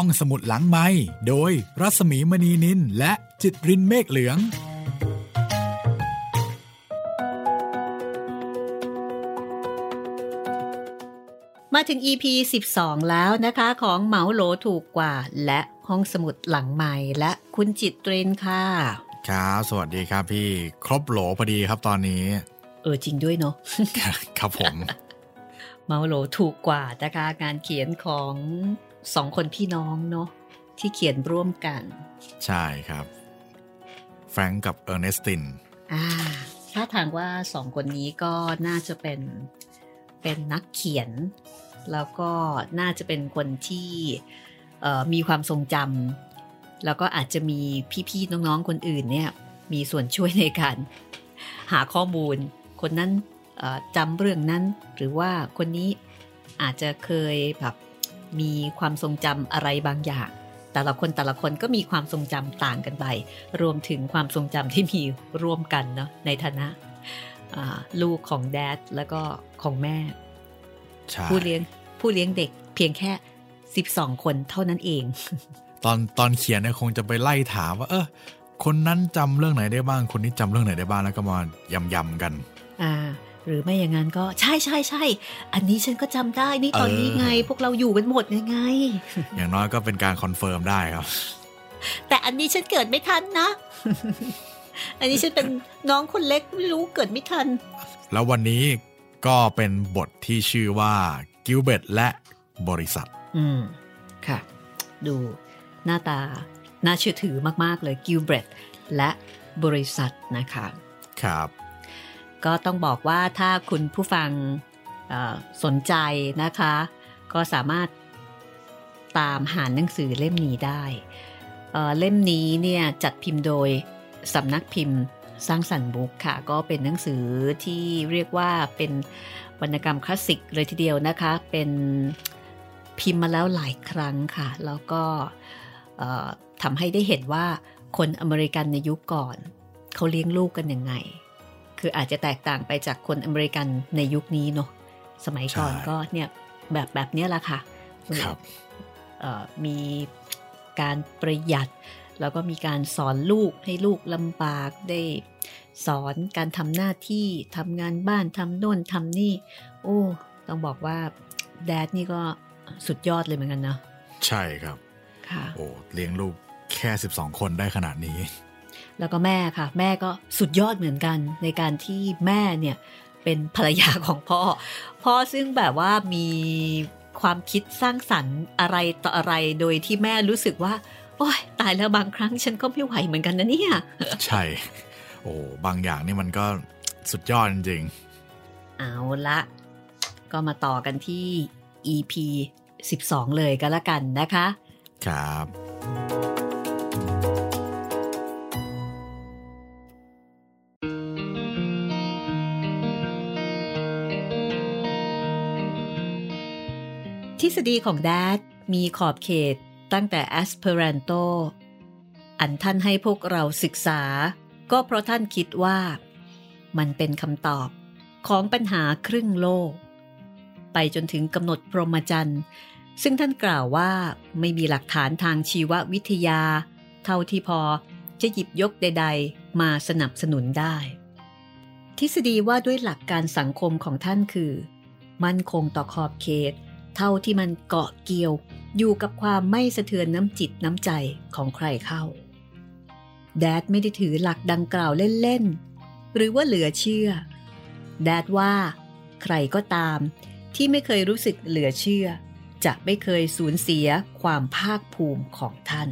ห้องสมุดหลังไม้โดยรัสมีมณีนินและจิตรินเมฆเหลือง มาถึง EP 12 แล้วนะคะของเหมาโหลถูกกว่า และห้องสมุดหลังใหม่และคุณจิตรินค่ะ ครับ สวัสดีครับพี่ ครบโหลพอดีครับตอนนี้ เออจริงด้วยเนาะครับผมเมาโหลถูกกว่านะคะงานเขียนของ สองคนพี่น้องเนาะที่เขียนร่วมกัน ใช่ครับ แฟรงก์กับเออร์เนสตินอ่าถ้าทางว่าสองคนนี้ก็น่าจะเป็นเป็นนักเขียน แล้วก็น่าจะเป็นคนที่เอ่อมีความทรงจำแล้วก็อาจจะมีพี่ๆน้องๆคนอื่นเนี่ยมีส่วนช่วยในการหาข้อมูล คนนั้นเอ่อจำเรื่องนั้น หรือว่าคนนี้อาจจะเคยแบบ มีความทรงจำอะไรบางอย่าง แต่ละคนแต่ละคนก็มีความทรงจำต่างกันไป รวมถึงความทรงจำที่มีร่วมกันเนาะในฐานะอ่าลูกของแดดแล้วก็ของแม่ใช่ผู้เลี้ยงผู้เลี้ยงเด็กเพียงแค่ 12 คนเท่านั้นเอง ตอนตอนเขียนเนี่ยคงจะไปไล่ถามว่าเออคนนั้นจำเรื่องไหนได้บ้าง คนนี้จำเรื่องไหนได้บ้างแล้วก็มายำยำๆกัน อ่า หรือไม่อย่างนั้นก็ใช่ใช่ใช่อันนี้ฉันก็จำได้นี่ตอนนี้ไงเออพวกเราอยู่กันหมดยังไง อย่างน้อยก็เป็นการ confirm ได้ครับ แต่อันนี้ฉันเกิดไม่ทันนะ อันนี้ฉันเป็นน้องคนเล็กไม่รู้เกิดไม่ทัน แล้ววันนี้ก็เป็นบทที่ชื่อว่ากิลเบรธและบริษัท อืม ค่ะ ดูหน้าตา น่าเชื่อถือมาก ๆ เลยกิลเบรตและบริษัทนะคะ ครับ ก็ต้องบอกว่าถ้าคุณผู้ฟังสนใจนะคะ ก็สามารถตามหาหนังสือเล่มนี้ได้ เล่มนี้เนี่ยจัดพิมพ์โดยสำนักพิมพ์สร้างสรรค์บุ๊กค่ะ ก็เป็นหนังสือที่เรียกว่าเป็นวรรณกรรมคลาสสิกเลยทีเดียวนะคะ เป็นพิมพ์มาแล้วหลายครั้งค่ะ แล้วก็ทำให้ได้เห็นว่าคนอเมริกันในยุคก่อน เขาเลี้ยงลูกกันยังไง คืออาจจะแตกต่างไปจากคนอเมริกันในยุคนี้เนาะสมัยก่อนใช่ก็เนี่ยแบบแบบเนี้ยแหละค่ะครับเอ่อมีการประหยัด แล้วก็มีการสอนลูกให้ลูกลำบากได้สอนการทำหน้าที่ทำงานบ้านทำโน่นทำนี่ โอ้ ต้องบอกว่าแดดนี่ก็สุดยอดเลยเหมือนกันเนาะใช่ครับ ค่ะ โอ้เลี้ยงลูกแค่ 12 คนได้ขนาดนี้ แล้วก็แม่ค่ะ แม่ก็สุดยอดเหมือนกัน ในการที่แม่เนี่ยเป็นภรรยาของพ่อ พ่อซึ่งแบบว่ามีความคิดสร้างสรรค์อะไรต่ออะไรโดยที่แม่รู้สึกว่า โอ้ยตายแล้วบางครั้งฉันก็ไม่ไหวเหมือนกันนะเนี่ย ใช่ โอ้บางอย่างนี่มันก็สุดยอดจริง เอาละ ก็มาต่อกันที่ EP 12 เลยก็แล้วกันนะคะๆครับ ษฎีของแดดมีขอบเขตตั้งแต่ Esperanto อันท่านให้พวกเราศึกษา ก็เพราะท่านคิดว่า มันเป็นคำตอบของปัญหาครึ่งโลก ไปจนถึงกำหนดพรหมจรรย์ ซึ่งท่านกล่าวว่าไม่มีหลักฐานทางชีววิทยา เท่าที่พอจะหยิบยกใด ๆ มาสนับสนุนได้ ทฤษฎีว่าด้วยหลักการสังคมของท่านคือ มั่นคงต่อขอบเขต เท่าที่มันเกาะเกี่ยวอยู่กับความไม่สะเทือนน้ำจิตน้ำใจของใครเข้า แดดไม่ได้ถือหลักดังกล่าวเล่น ๆ หรือว่าเหลือเชื่อ แดดว่า ใครก็ตาม ที่ไม่เคยรู้สึกเหลือเชื่อ จะไม่เคยสูญเสียความภาคภูมิของท่าน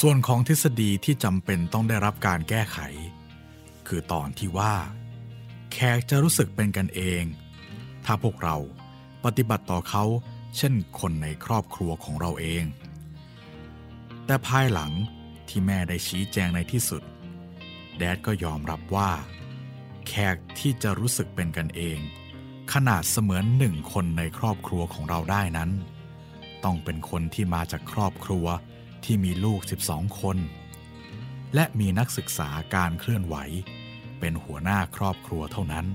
ส่วนของทฤษฎีที่จำเป็นต้องได้รับการแก้ไข คือตอนที่ว่า แขกจะรู้สึกเป็นกันเอง ถ้าพวกเรา ปฏิบัติต่อเขาเช่นคนในครอบครัวของเราเอง แต่ภายหลังที่แม่ได้ชี้แจงในที่สุด แดดก็ยอมรับว่า แขกที่จะรู้สึกเป็นกันเอง ขนาดเสมือนหนึ่งคนในครอบครัวของเราได้นั้น ต้องเป็นคนที่มาจากครอบครัวที่มีลูก 12 คน และมีนักศึกษาการเคลื่อนไหว เป็นหัวหน้าครอบครัวเท่านั้น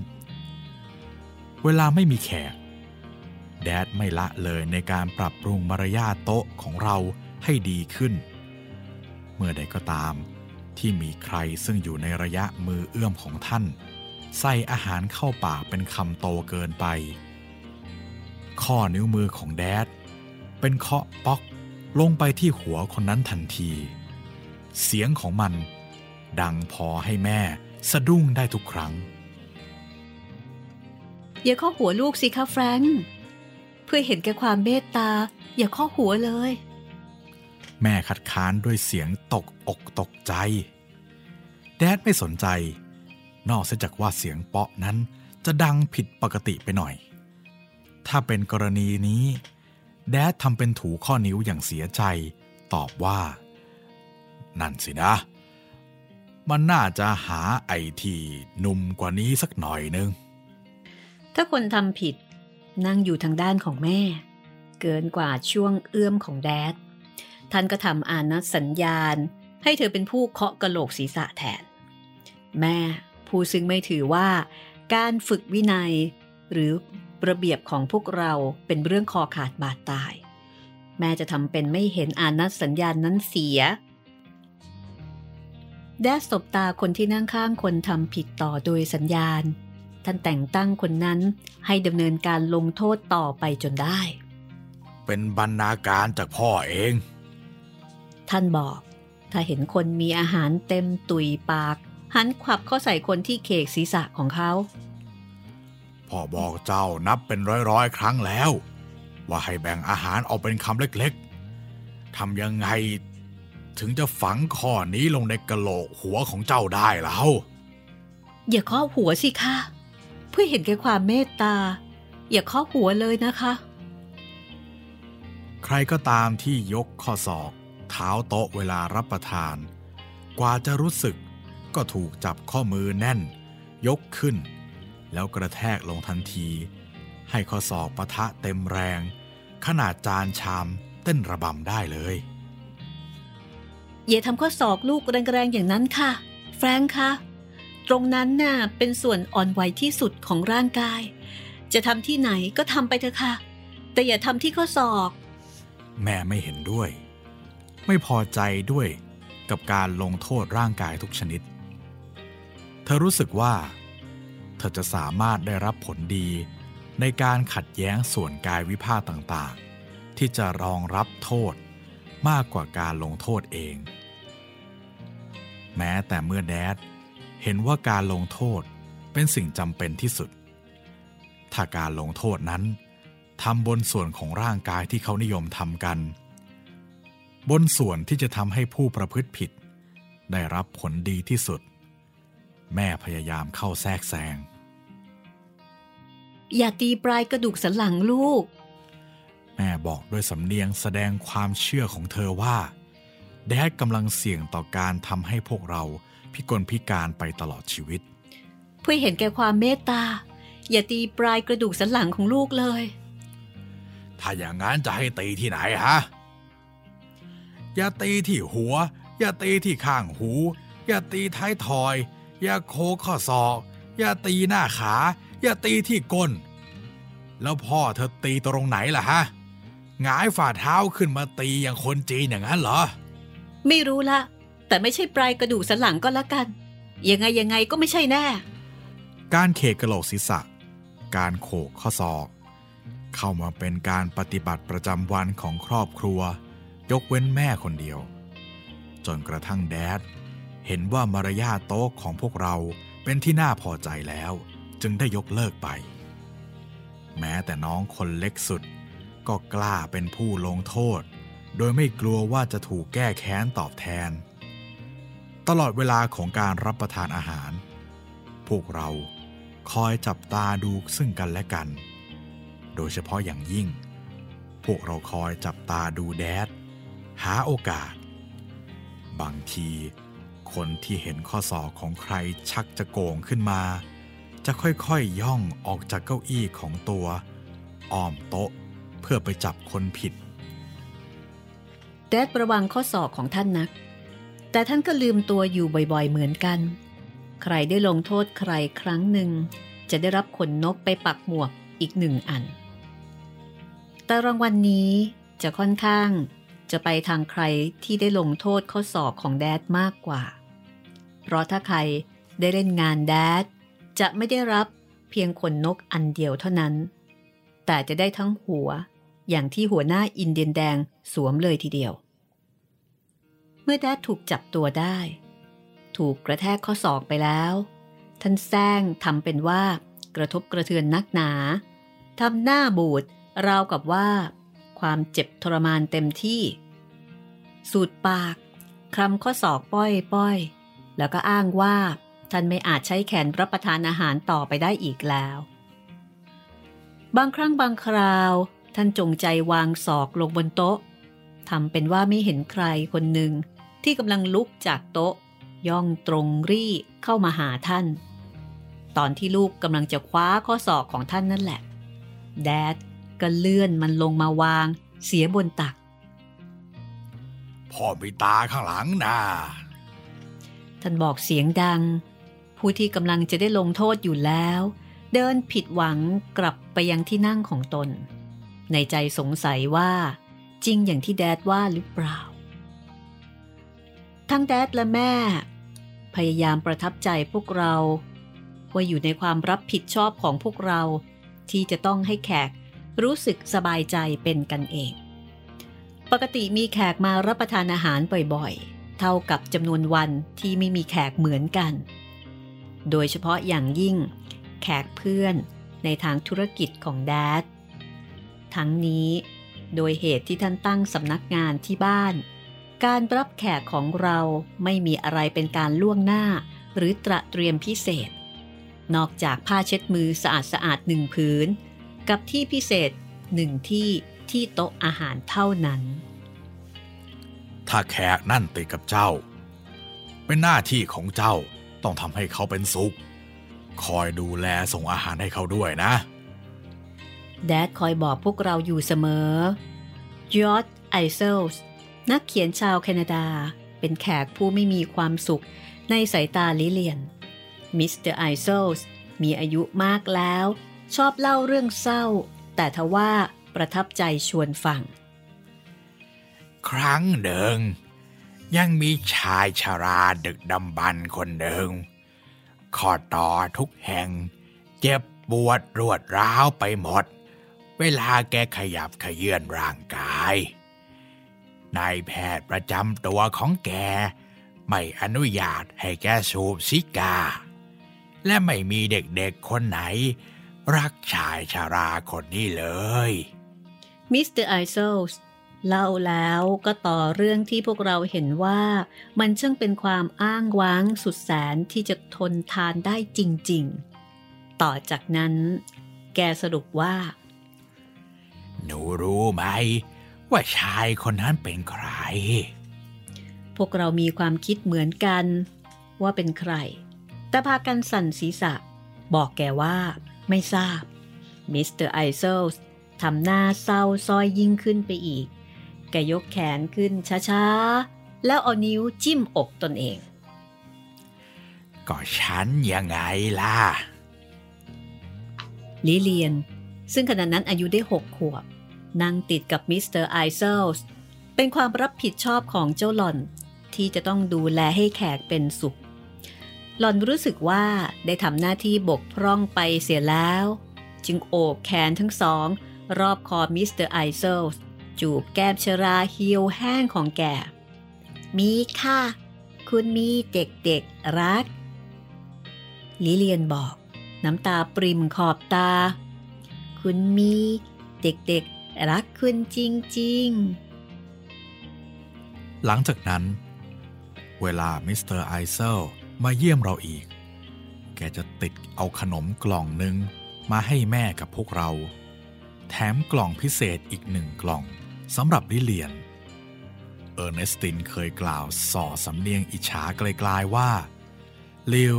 เวลาไม่มีแขก แดดไม่ละเลยในการปรับปรุงมารยาทโต๊ะของเราให้ดีขึ้น เมื่อใดก็ตาม ที่มีใครซึ่งอยู่ในระยะมือเอื้อมของท่าน ใส่อาหารเข้าปากเป็นคำโตเกินไป ข้อนิ้วมือของแดด เป็นเคาะป๊อกลงไปที่หัวคนนั้นทันที เสียงของมัน ดังพอให้แม่สะดุ้งได้ทุกครั้ง อย่าข้อหัวลูกสิคะแฟรงค์ พื่อเห็นแก่ความเมตตา อย่าข้อหัวเลย แม่คัดค้านด้วยเสียงตกอกตกใจ แดดไม่สนใจ นอกเสียจากว่าเสียงเปาะนั้นจะดังผิดปกติไปหน่อย ถ้าเป็นกรณีนี้ แดดทำเป็นถูข้อนิ้วอย่างเสียใจ ตอบว่า นั่นสินะ มันน่าจะหาไอที่นุ่มกว่านี้สักหน่อยนึง ถ้าคนทำผิด นั่งอยู่ทางด้านของแม่ เกินกว่าช่วงเอื้อมของแดด ท่านก็ทำอานัดสัญญาณ ให้เธอเป็นผู้เคาะกระโหลกศีรษะแทน แม่ผู้ซึ่งไม่ถือว่า การฝึกวินัย หรือระเบียบของพวกเราเป็นเรื่องคอขาดบาดตาย แม่จะทำเป็นไม่เห็นอานัดสัญญาณนั้นเสียแดดสบตาคนที่นั่งข้างคนทำผิดต่อโดยสัญญาณ ท่านแต่งตั้งคนนั้นให้ดำเนินการลงโทษต่อไปจนได้ เป็นบรรณาการจากพ่อเอง ท่านบอก ถ้าเห็นคนมีอาหารเต็มตุยปาก หันขวับเข้าใส่คนที่เคกศีรษะของเขา พ่อบอกเจ้านับเป็นร้อยๆ ครั้งแล้ว ว่าให้แบ่งอาหารออกเป็นคำเล็กๆทำยังไงถึงจะฝังข้อนี้ลงในกะโหลกหัวของเจ้าได้แล้วอย่าข้อหัวสิคะ เพื่อเห็นแก่ความเมตตา อย่าข้อหัวเลยนะคะ ใครก็ตามที่ยกข้อศอก เท้าโต๊ะเวลารับประทาน กว่าจะรู้สึกก็ถูกจับข้อมือแน่น ยกขึ้น แล้วกระแทกลงทันที ให้ข้อศอกปะทะเต็มแรง ขนาดจานชามเต้นระบำได้เลยอย่าทำข้อศอกลูกแรงๆอย่างนั้นค่ะ แฟรงค์คะ ตรงนั้นน่ะเป็นส่วนอ่อนไหวที่สุดของร่างกาย จะทำที่ไหนก็ทำไปเถอะค่ะ แต่อย่าทำที่ข้อศอก แม่ไม่เห็นด้วย ไม่พอใจด้วยกับการลงโทษร่างกายทุกชนิด เธอรู้สึกว่า เธอจะสามารถได้รับผลดีในการขัดแย้งส่วนกายวิภาคต่างๆ ที่จะรองรับโทษมากกว่าการลงโทษเอง แม้แต่เมื่อแดด เห็นว่าการลงโทษเป็นสิ่งจำเป็นที่สุด ถ้าการลงโทษนั้นทำบนส่วนของร่างกายที่เขานิยมทำกัน บนส่วนที่จะทำให้ผู้ประพฤติผิด ได้รับผลดีที่สุด แม่พยายามเข้าแทรกแซง อย่าตีปลายกระดูกสันหลังลูก แม่บอกด้วยสำเนียงแสดงความเชื่อของเธอว่า แดดกำลังเสี่ยงต่อการทำให้พวกเรา พิกลพิการไปตลอดชีวิต เพื่อเห็นแก่ความเมตตา อย่าตีปลายกระดูกสันหลังของลูกเลย ถ้าอย่างนั้นจะให้ตีที่ไหนฮะ อย่าตีที่หัว อย่าตีที่ข้างหู อย่าตีท้ายทอย อย่าโคกข้อศอก อย่าตีหน้าขา อย่าตีที่ก้น แล้วพ่อเธอตีตรงไหนล่ะฮะหงายฝ่าเท้าขึ้นมาตีอย่างคนจีนอย่างนั้นเหรอ ไม่รู้ละ แต่ไม่ใช่ปลายกระดูกสันหลังก็แล้วกัน ยังไงยังไงก็ไม่ใช่แน่ การเขกกระโหลกศีรษะ การโขกข้อศอก เข้ามาเป็นการปฏิบัติประจำวันของครอบครัว ยกเว้นแม่คนเดียว จนกระทั่งแดด เห็นว่ามารยาโต๊ะของพวกเราเป็นที่น่าพอใจแล้ว จึงได้ยกเลิกไป แม้แต่น้องคนเล็กสุด ก็กล้าเป็นผู้ลงโทษ โดยไม่กลัวว่าจะถูกแก้แค้นตอบแทน ตลอดเวลาของการรับประทานอาหาร พวกเราคอยจับตาดูซึ่งกันและกัน โดยเฉพาะอย่างยิ่ง พวกเราคอยจับตาดูแดด หาโอกาส บางที คนที่เห็นข้อศอกของใครชักจะโกงขึ้นมา จะค่อยๆยย่องออกจากเก้าอี้ของตัว อ้อมโต๊ะเพื่อไปจับคนผิด แดดระวังข้อศอกของท่านนัก แต่ท่านก็ลืมตัวอยู่บ่อยๆเหมือนกัน ใครได้ลงโทษใครครั้งหนึ่ง จะได้รับขนนกไปปักหมวกอีกหนึ่งอัน แต่รางวัลนนี้จะค่อนข้างจะไปทางใครที่ได้ลงโทษข้อสอบของแดดมากกว่า เพราะถ้าใครได้เล่นงานแดดจะไม่ได้รับเพียงขนนกอันเดียวเท่านั้น แต่จะได้ทั้งหัวอย่างที่หัวหน้าอินเดียนแดงสวมเลยทีเดียว มื่อแดดถูกจับตัวได้ ถูกกระแทกข้อศอกไปแล้ว ท่านแซงทำเป็นว่ากระทบกระเทือนนักหนาทำหน้าบูดราวกับว่า ความเจ็บทรมานเต็มที่ สูดปากคลำข้อศอกป้อยป้อยแล้วก็อ้างว่า ท่านไม่อาจใช้แขนรับประทานอาหารต่อไปได้อีกแล้ว บางครั้งบางคราว ท่านจงใจวางศอกลงบนโต๊ะทำเป็นว่าไม่เห็นใครคนหนึ่ง ที่กำลังลุกจากโต๊ะ ย่องตรงรี่เข้ามาหาท่าน ตอนที่ลูกกำลังจะคว้าข้อศอกของท่านนั่นแหละ แดดก็เลื่อนมันลงมาวาง เสียบนตัก พ่อมีตาข้างหลังนะท่านบอกเสียงดัง ผู้ที่กำลังจะได้ลงโทษอยู่แล้ว เดินผิดหวังกลับไปยังที่นั่งของตน ในใจสงสัยว่า จริงอย่างที่แดดว่าหรือเปล่า ทั้งแดดและแม่ พยายามประทับใจพวกเราว่าอยู่ในความรับผิดชอบของพวกเรา ที่จะต้องให้แขกรู้สึกสบายใจเป็นกันเอง ปกติมีแขกมารับประทานอาหารบ่อยๆ เท่ากับจำนวนวันที่ไม่มีแขกเหมือนกัน โดยเฉพาะอย่างยิ่ง แขกเพื่อนในทางธุรกิจของแดดทั้งนี้ โดยเหตุที่ท่านตั้งสำนักงานที่บ้าน การรับแขกของเราไม่มีอะไรเป็นการล่วงหน้า หรือตระเตรียมพิเศษ นอกจากผ้าเช็ดมือสะอาดสะอาดหนึ่งผืน กับที่พิเศษหนึ่งที่ที่โต๊ะอาหารเท่านั้น ถ้าแขกนั่นติดกับเจ้า เป็นหน้าที่ของเจ้าต้องทำให้เขาเป็นสุข คอยดูแลส่งอาหารให้เขาด้วยนะ Dad คอยบอกพวกเราอยู่เสมอจอร์จ ไอเซลส์ นักเขียนชาวแคนาดาเป็นแขกผู้ไม่มีความสุขในสายตาลิเลียน มิสเตอร์ไอเซลส์มีอายุมากแล้ว ชอบเล่าเรื่องเศร้า แต่ทว่าประทับใจชวนฟัง ครั้งหนึ่ง ยังมีชายชาราดึกดำบรรพ์คนหนึ่งข้อต่อทุกแห่ง เจ็บปวดรวดร้าวไปหมด เวลาแกขยับเขยื้อนร่างกาย นายแพทย์ประจำตัวของแก ไม่อนุญาตให้แกสูบซิการ์ และไม่มีเด็กๆคนไหน รักชายชาราคนนี้เลย มิสเตอร์ไอเซลส์เล่าแล้วก็ต่อเรื่องที่พวกเราเห็นว่ามันช่างเป็นความอ้างว้างสุดแสนที่จะทนทานได้จริง ๆ ต่อจากนั้น แกสรุปว่า หนูรู้ไหม ว่าชายคนนั้นเป็นใคร พวกเรามีความคิดเหมือนกันว่าเป็นใคร แต่พากันสั่นศีรษะ บอกแกว่า ไม่ทราบ มิสเตอร์ไอเซลส์ทำหน้าเศร้าสร้อยยิ่งขึ้นไปอีก แกยกแขนขึ้นช้าๆ แล้วเอานิ้วจิ้มอกตนเอง ก็ฉันยังไงล่ะ ลิเลียน ซึ่งขณะนั้นอายุได้หกขวบ นั่งติดกับมิสเตอร์ไอเซลส์เป็นความรับผิดชอบของเจ้าหล่อน ที่จะต้องดูแลให้แขกเป็นสุข หล่อนรู้สึกว่าได้ทำหน้าที่บกพร่องไปเสียแล้ว จึงโอบแขนทั้งสอง รอบคอมิสเตอร์ไอเซลส์จูบแก้มชราเหี่ยวแห้งของแก มีค่ะ คุณมีเด็กๆรัก ลิเลียนบอก น้ำตาปริ่มขอบตา คุณมีเด็กๆ รักคุณจริง ๆ หลังจากนั้น เวลามิสเตอร์ไอเซลมาเยี่ยมเราอีก แกจะติดเอาขนมกล่องหนึ่งมาให้แม่กับพวกเรา แถมกล่องพิเศษอีกหนึ่งกล่องสำหรับลิเลียน เออร์เนสตินเคยกล่าวส่อสำเนียงอิจฉาไกลๆว่าลิล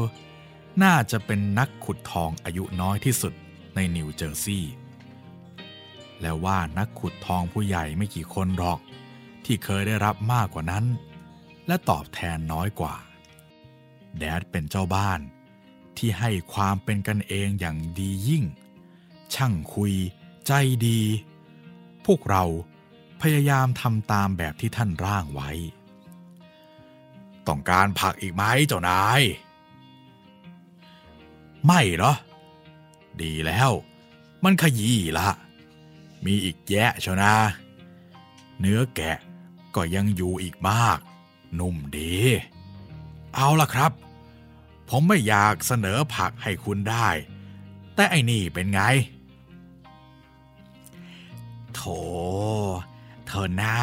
น่าจะเป็นนักขุดทองอายุน้อยที่สุดในนิวเจอร์ซีย์ แล้วว่านักขุดทองผู้ใหญ่ไม่กี่คนหรอก ที่เคยได้รับมากกว่านั้น และตอบแทนน้อยกว่า แดดเป็นเจ้าบ้าน ที่ให้ความเป็นกันเองอย่างดียิ่ง ช่างคุย ใจดี พวกเราพยายามทำตามแบบที่ท่านร่างไว้ ต้องการผักอีกไหมเจ้านาย ไม่เหรอ ดีแล้ว มันขยี้ละ มีอีกแยะเชียวนะ เนื้อแกะก็ยังอยู่อีกมาก นุ่มดี เอาล่ะครับ ผมไม่อยากเสนอผักให้คุณได้ แต่ไอ้นี่เป็นไง โถ เธอหน้า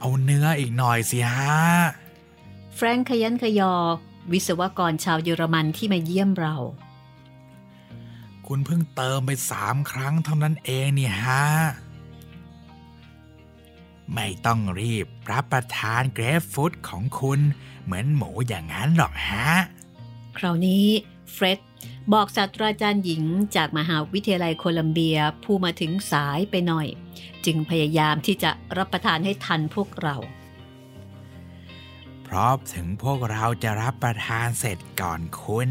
เอาเนื้ออีกหน่อยสิฮะ แฟรงค์ขยันขยอ วิศวกรชาวเยอรมันที่มาเยี่ยมเรา คุณเพิ่งเติมไปสามครั้งเท่านั้นเองเนี่ยฮะ ไม่ต้องรีบรับประทานเกรฟฟูดของคุณเหมือนหมูอย่างนั้นหรอกฮะ คราวนี้เฟร็ดบอกศาสตราจารย์หญิงจากมหาวิทยาลัยโคลัมเบียผู้มาถึงสายไปหน่อย จึงพยายามที่จะรับประทานให้ทันพวกเรา เพราะถึงพวกเราจะรับประทานเสร็จก่อนคุณ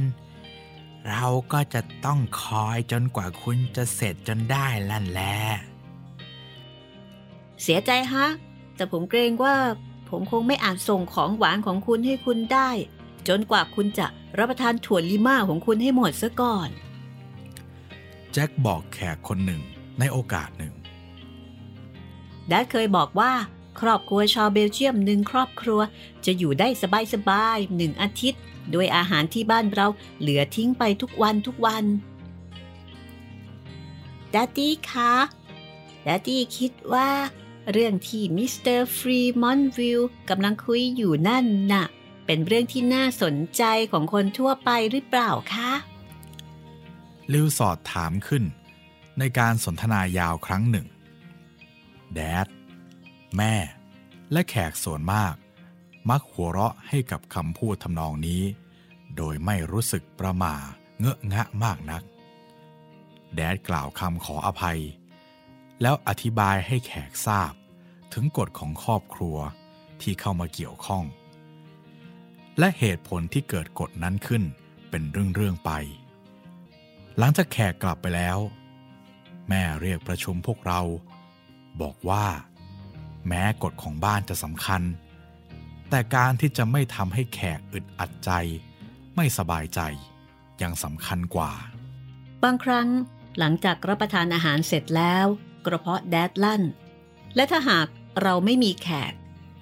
เราก็จะต้องคอยจนกว่าคุณจะเสร็จจนได้ลั่นแหละเสียใจฮะ แต่ผมเกรงว่าผมคงไม่อาจส่งของหวานของคุณให้คุณได้ จนกว่าคุณจะรับประทานถั่วลิม่าของคุณให้หมดซะก่อน แจ็คบอกแขกคนหนึ่งในโอกาสหนึ่งแดดเคยบอกว่า ครอบครัวชาวเบลเยียมหนึ่งครอบครัว จะอยู่ได้สบายๆหนึ่งอาทิตย์ ด้วยอาหารที่บ้านเราเหลือทิ้งไปทุกวันทุกวันแด๊ดดี้คะแด๊ดดี้คิดว่า เรื่องที่มิสเตอร์ฟรีมอนวิลกำลังคุยอยู่นั่นน่ะ เป็นเรื่องที่น่าสนใจของคนทั่วไปหรือเปล่าคะลิลสอดถามขึ้น ในการสนทนายาวครั้งหนึ่ง แดด แม่ และแขกส่วนมาก มักหัวเราะให้กับคำพูดทำนองนี้ โดยไม่รู้สึกประหม่าเงอะงะมากนัก แดดกล่าวคำขออภัย แล้วอธิบายให้แขกทราบ ถึงกฎของครอบครัวที่เข้ามาเกี่ยวข้อง และเหตุผลที่เกิดกฎนั้นขึ้นเป็นเรื่องๆไป หลังจากแขกกลับไปแล้ว แม่เรียกประชุมพวกเรา บอกว่า แม้กฎของบ้านจะสำคัญ แต่การที่จะไม่ทำให้แขกอึดอัดใจ ไม่สบายใจ ยังสำคัญกว่า บางครั้งหลังจากรับประทานอาหารเสร็จแล้ว กระเพาะแดดลั่น และถ้าหากเราไม่มีแขก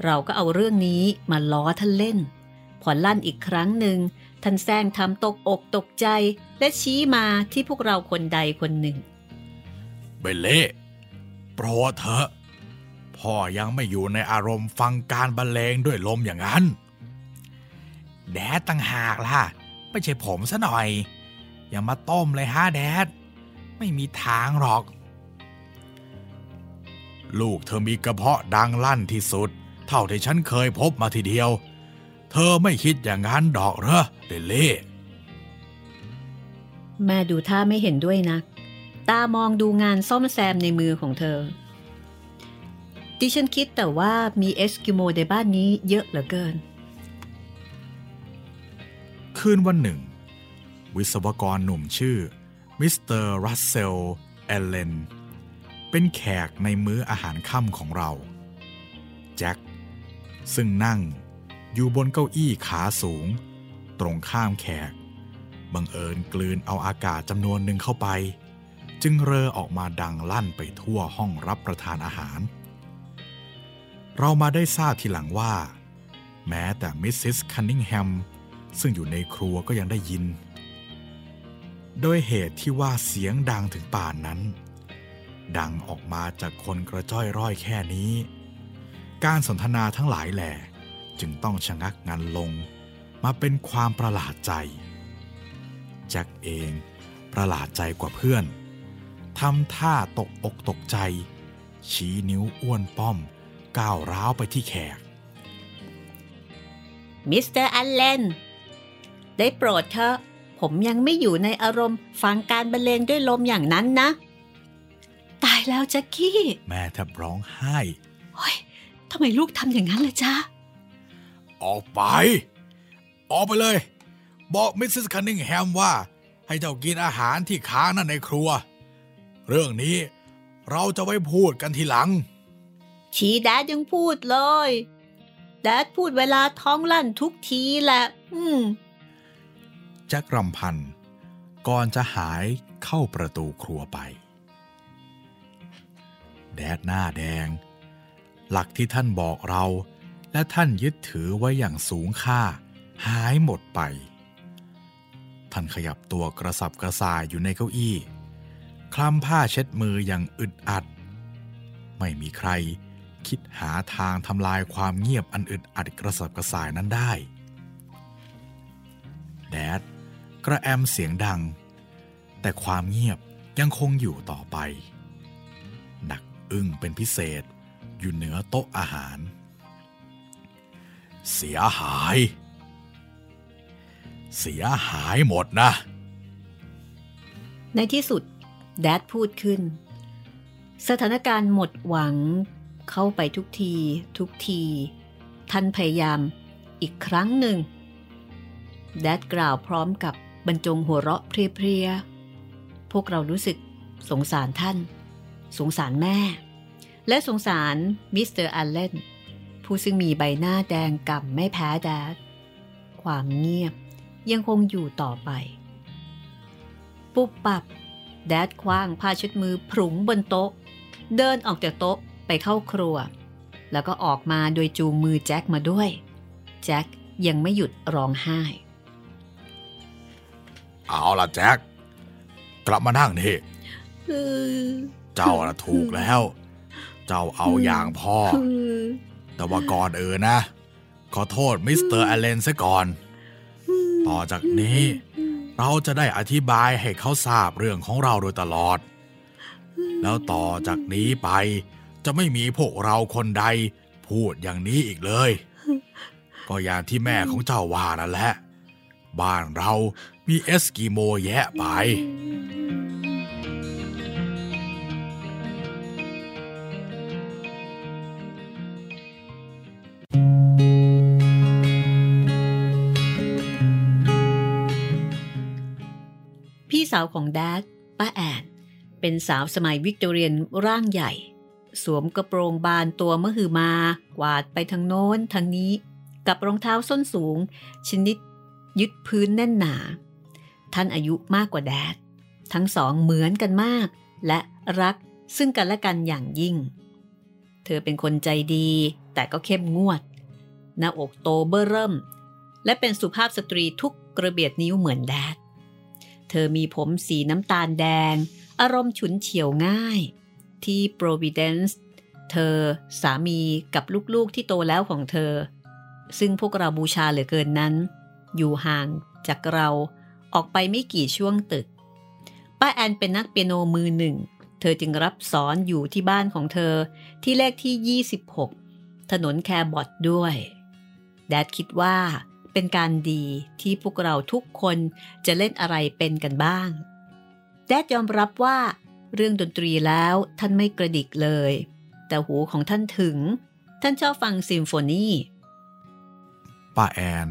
เราก็เอาเรื่องนี้มาล้อท่านเล่น พอลั่นอีกครั้งหนึ่งท่านแซงทำตกอกตกใจ และชี้มาที่พวกเราคนใดคนหนึ่งเบลเล่โปรดเถอะ พ่อยังไม่อยู่ในอารมณ์ฟังการบรรเลงด้วยลมอย่างนั้น แดดตั้งหากล่ะ ไม่ใช่ผมซะหน่อย อย่ามาต้มเลยฮะแดด ไม่มีทางหรอก ลูกเธอมีกระเพาะดังลั่นที่สุด เท่าที่ฉันเคยพบมาทีเดียว เธอไม่คิดอย่างนั้นดอกเหรอเดลเล่แม่ดูท่าไม่เห็นด้วยนะ ตามองดูงานซ่อมแซมในมือของเธอ ดิฉันคิดแต่ว่ามีเอสกิโมในบ้านนี้เยอะเหลือเกิน คืนวันหนึ่ง วิศวกรหนุ่มชื่อมิสเตอร์รัสเซลเอลเลนเป็นแขกในมื้ออาหารค่ำของเรา แจ็ค ซึ่งนั่งอยู่บนเก้าอี้ขาสูง ตรงข้ามแขก บังเอิญกลืนเอาอากาศจำนวนหนึ่งเข้าไป จึงเรอออกมาดังลั่นไปทั่วห้องรับประทานอาหาร เรามาได้ทราบทีหลังว่า แม้แต่มิสซิสคันนิงแฮมซึ่งอยู่ในครัวก็ยังได้ยิน โดยเหตุที่ว่าเสียงดังถึงป่านนั้น ดังออกมาจากคนกระจ้อยร่อยแค่นี้ การสนทนาทั้งหลายแหล่จึงต้องชะงักงันลง มาเป็นความประหลาดใจ แจ็คเองประหลาดใจกว่าเพื่อนทำท่าตกอกตกใจ ชี้นิ้วอ้วนป้อม ก้าวร้าวไปที่แขก มิสเตอร์อัลเลน ได้โปรดเถอะผมยังไม่อยู่ในอารมณ์ฟังการบรรเลงด้วยลมอย่างนั้นนะ ตายแล้วแจ็คกี้ แม่แทบร้องไห้เฮ้ยทำไมลูกทำอย่างนั้นล่ะจ๊ะ ออกไป ออกไปเลย บอกมิสซิสคันนิงแฮมว่า ให้เจ้ากินอาหารที่ค้างนั่นในครัว เรื่องนี้เราจะไว้พูดกันทีหลัง ชีแดดยังพูดเลย แดดพูดเวลาท้องลั่นทุกทีแหละ อืมแจ็ครำพัน ก่อนจะหายเข้าประตูครัวไป แดดหน้าแดง หลักที่ท่านบอกเราและท่านยึดถือไว้อย่างสูงค่า หายหมดไป ท่านขยับตัวกระสับกระส่ายอยู่ในเก้าอี้ คลำผ้าเช็ดมืออย่างอึดอัด ไม่มีใคร คิดหาทางทำลายความเงียบอันอึดอัดกระสับกระส่ายนั้นได้แดดกระแอมเสียงดัง แต่ความเงียบยังคงอยู่ต่อไป หนักอึ้งเป็นพิเศษอยู่เหนือโต๊ะอาหาร เสียหาย เสียหายหมดนะ ในที่สุด แด๊ดพูดขึ้น สถานการณ์หมดหวัง เข้าไปทุกที ทุกที ท่านพยายามอีกครั้งหนึ่ง แด๊ดกล่าวพร้อมกับบรรจงหัวเราะเพลียๆ พวกเรารู้สึกสงสารท่าน สงสารแม่ และสงสารมิสเตอร์อัลเลนผู้ซึ่งมีใบหน้าแดงก่ำไม่แพ้แดด ความเงียบยังคงอยู่ต่อไป ปุ๊บปับ แดดคว้างผ้าช็ดมือผุงบนโต๊ะ เดินออกจากโต๊ะ เข้าครัว แล้วก็ออกมาโดยจูงมือแจ็คมาด้วย แจ็คยังไม่หยุดร้องไห้ เอาล่ะแจ็คกลับมานั่งนี่เจ้าละถูกแล้ว เจ้าเอาอย่างพ่อ แต่ว่าก่อนเออนะ ขอโทษมิสเตอร์อัลเลนซะก่อน ต่อจากนี้ เราจะได้อธิบายให้เขาทราบเรื่องของเราโดยตลอด แล้วต่อจากนี้ไป จะไม่มีพวกเราคนใด พูดอย่างนี้อีกเลย ก็อย่างที่แม่ของเจ้าว่านั่นแหละ บ้านเรามีเอสกิโมแยะไปพี่สาวของแด๊ดป้าแอน เป็นสาวสมัยวิกตอเรียนร่างใหญ่ สวมกระโปรงบานตัวมะฮือมา กวาดไปทางโน้นทางนี้ กับรองเท้าส้นสูง ชนิดยึดพื้นแน่นหนา ท่านอายุมากกว่าแดด ทั้งสองเหมือนกันมาก และรักซึ่งกันและกันอย่างยิ่ง เธอเป็นคนใจดี แต่ก็เข้มงวด หน้าอกโตเบ้อเริ่ม และเป็นสุภาพสตรีทุกกระเบียดนิ้วเหมือนแดด เธอมีผมสีน้ำตาลแดง อารมณ์ฉุนเฉียวง่าย ที่ Providence เธอสามีกับลูกๆที่โตแล้วของเธอ ซึ่งพวกเราบูชาเหลือเกินนั้น อยู่ห่างจากเราออกไปไม่กี่ช่วงตึก ป้าแอนเป็นนักเปียโนมือหนึ่ง เธอจึงรับสอนอยู่ที่บ้านของเธอที่เลขที่ 26 ถนนแคร์บอทด้วย แดดคิดว่าเป็นการดีที่พวกเราทุกคนจะเล่นอะไรเป็นกันบ้าง แดดยอมรับว่า เรื่องดนตรีแล้วท่านไม่กระดิกเลย แต่หูของท่านถึง ท่านชอบฟังซิมโฟนีป้าแอน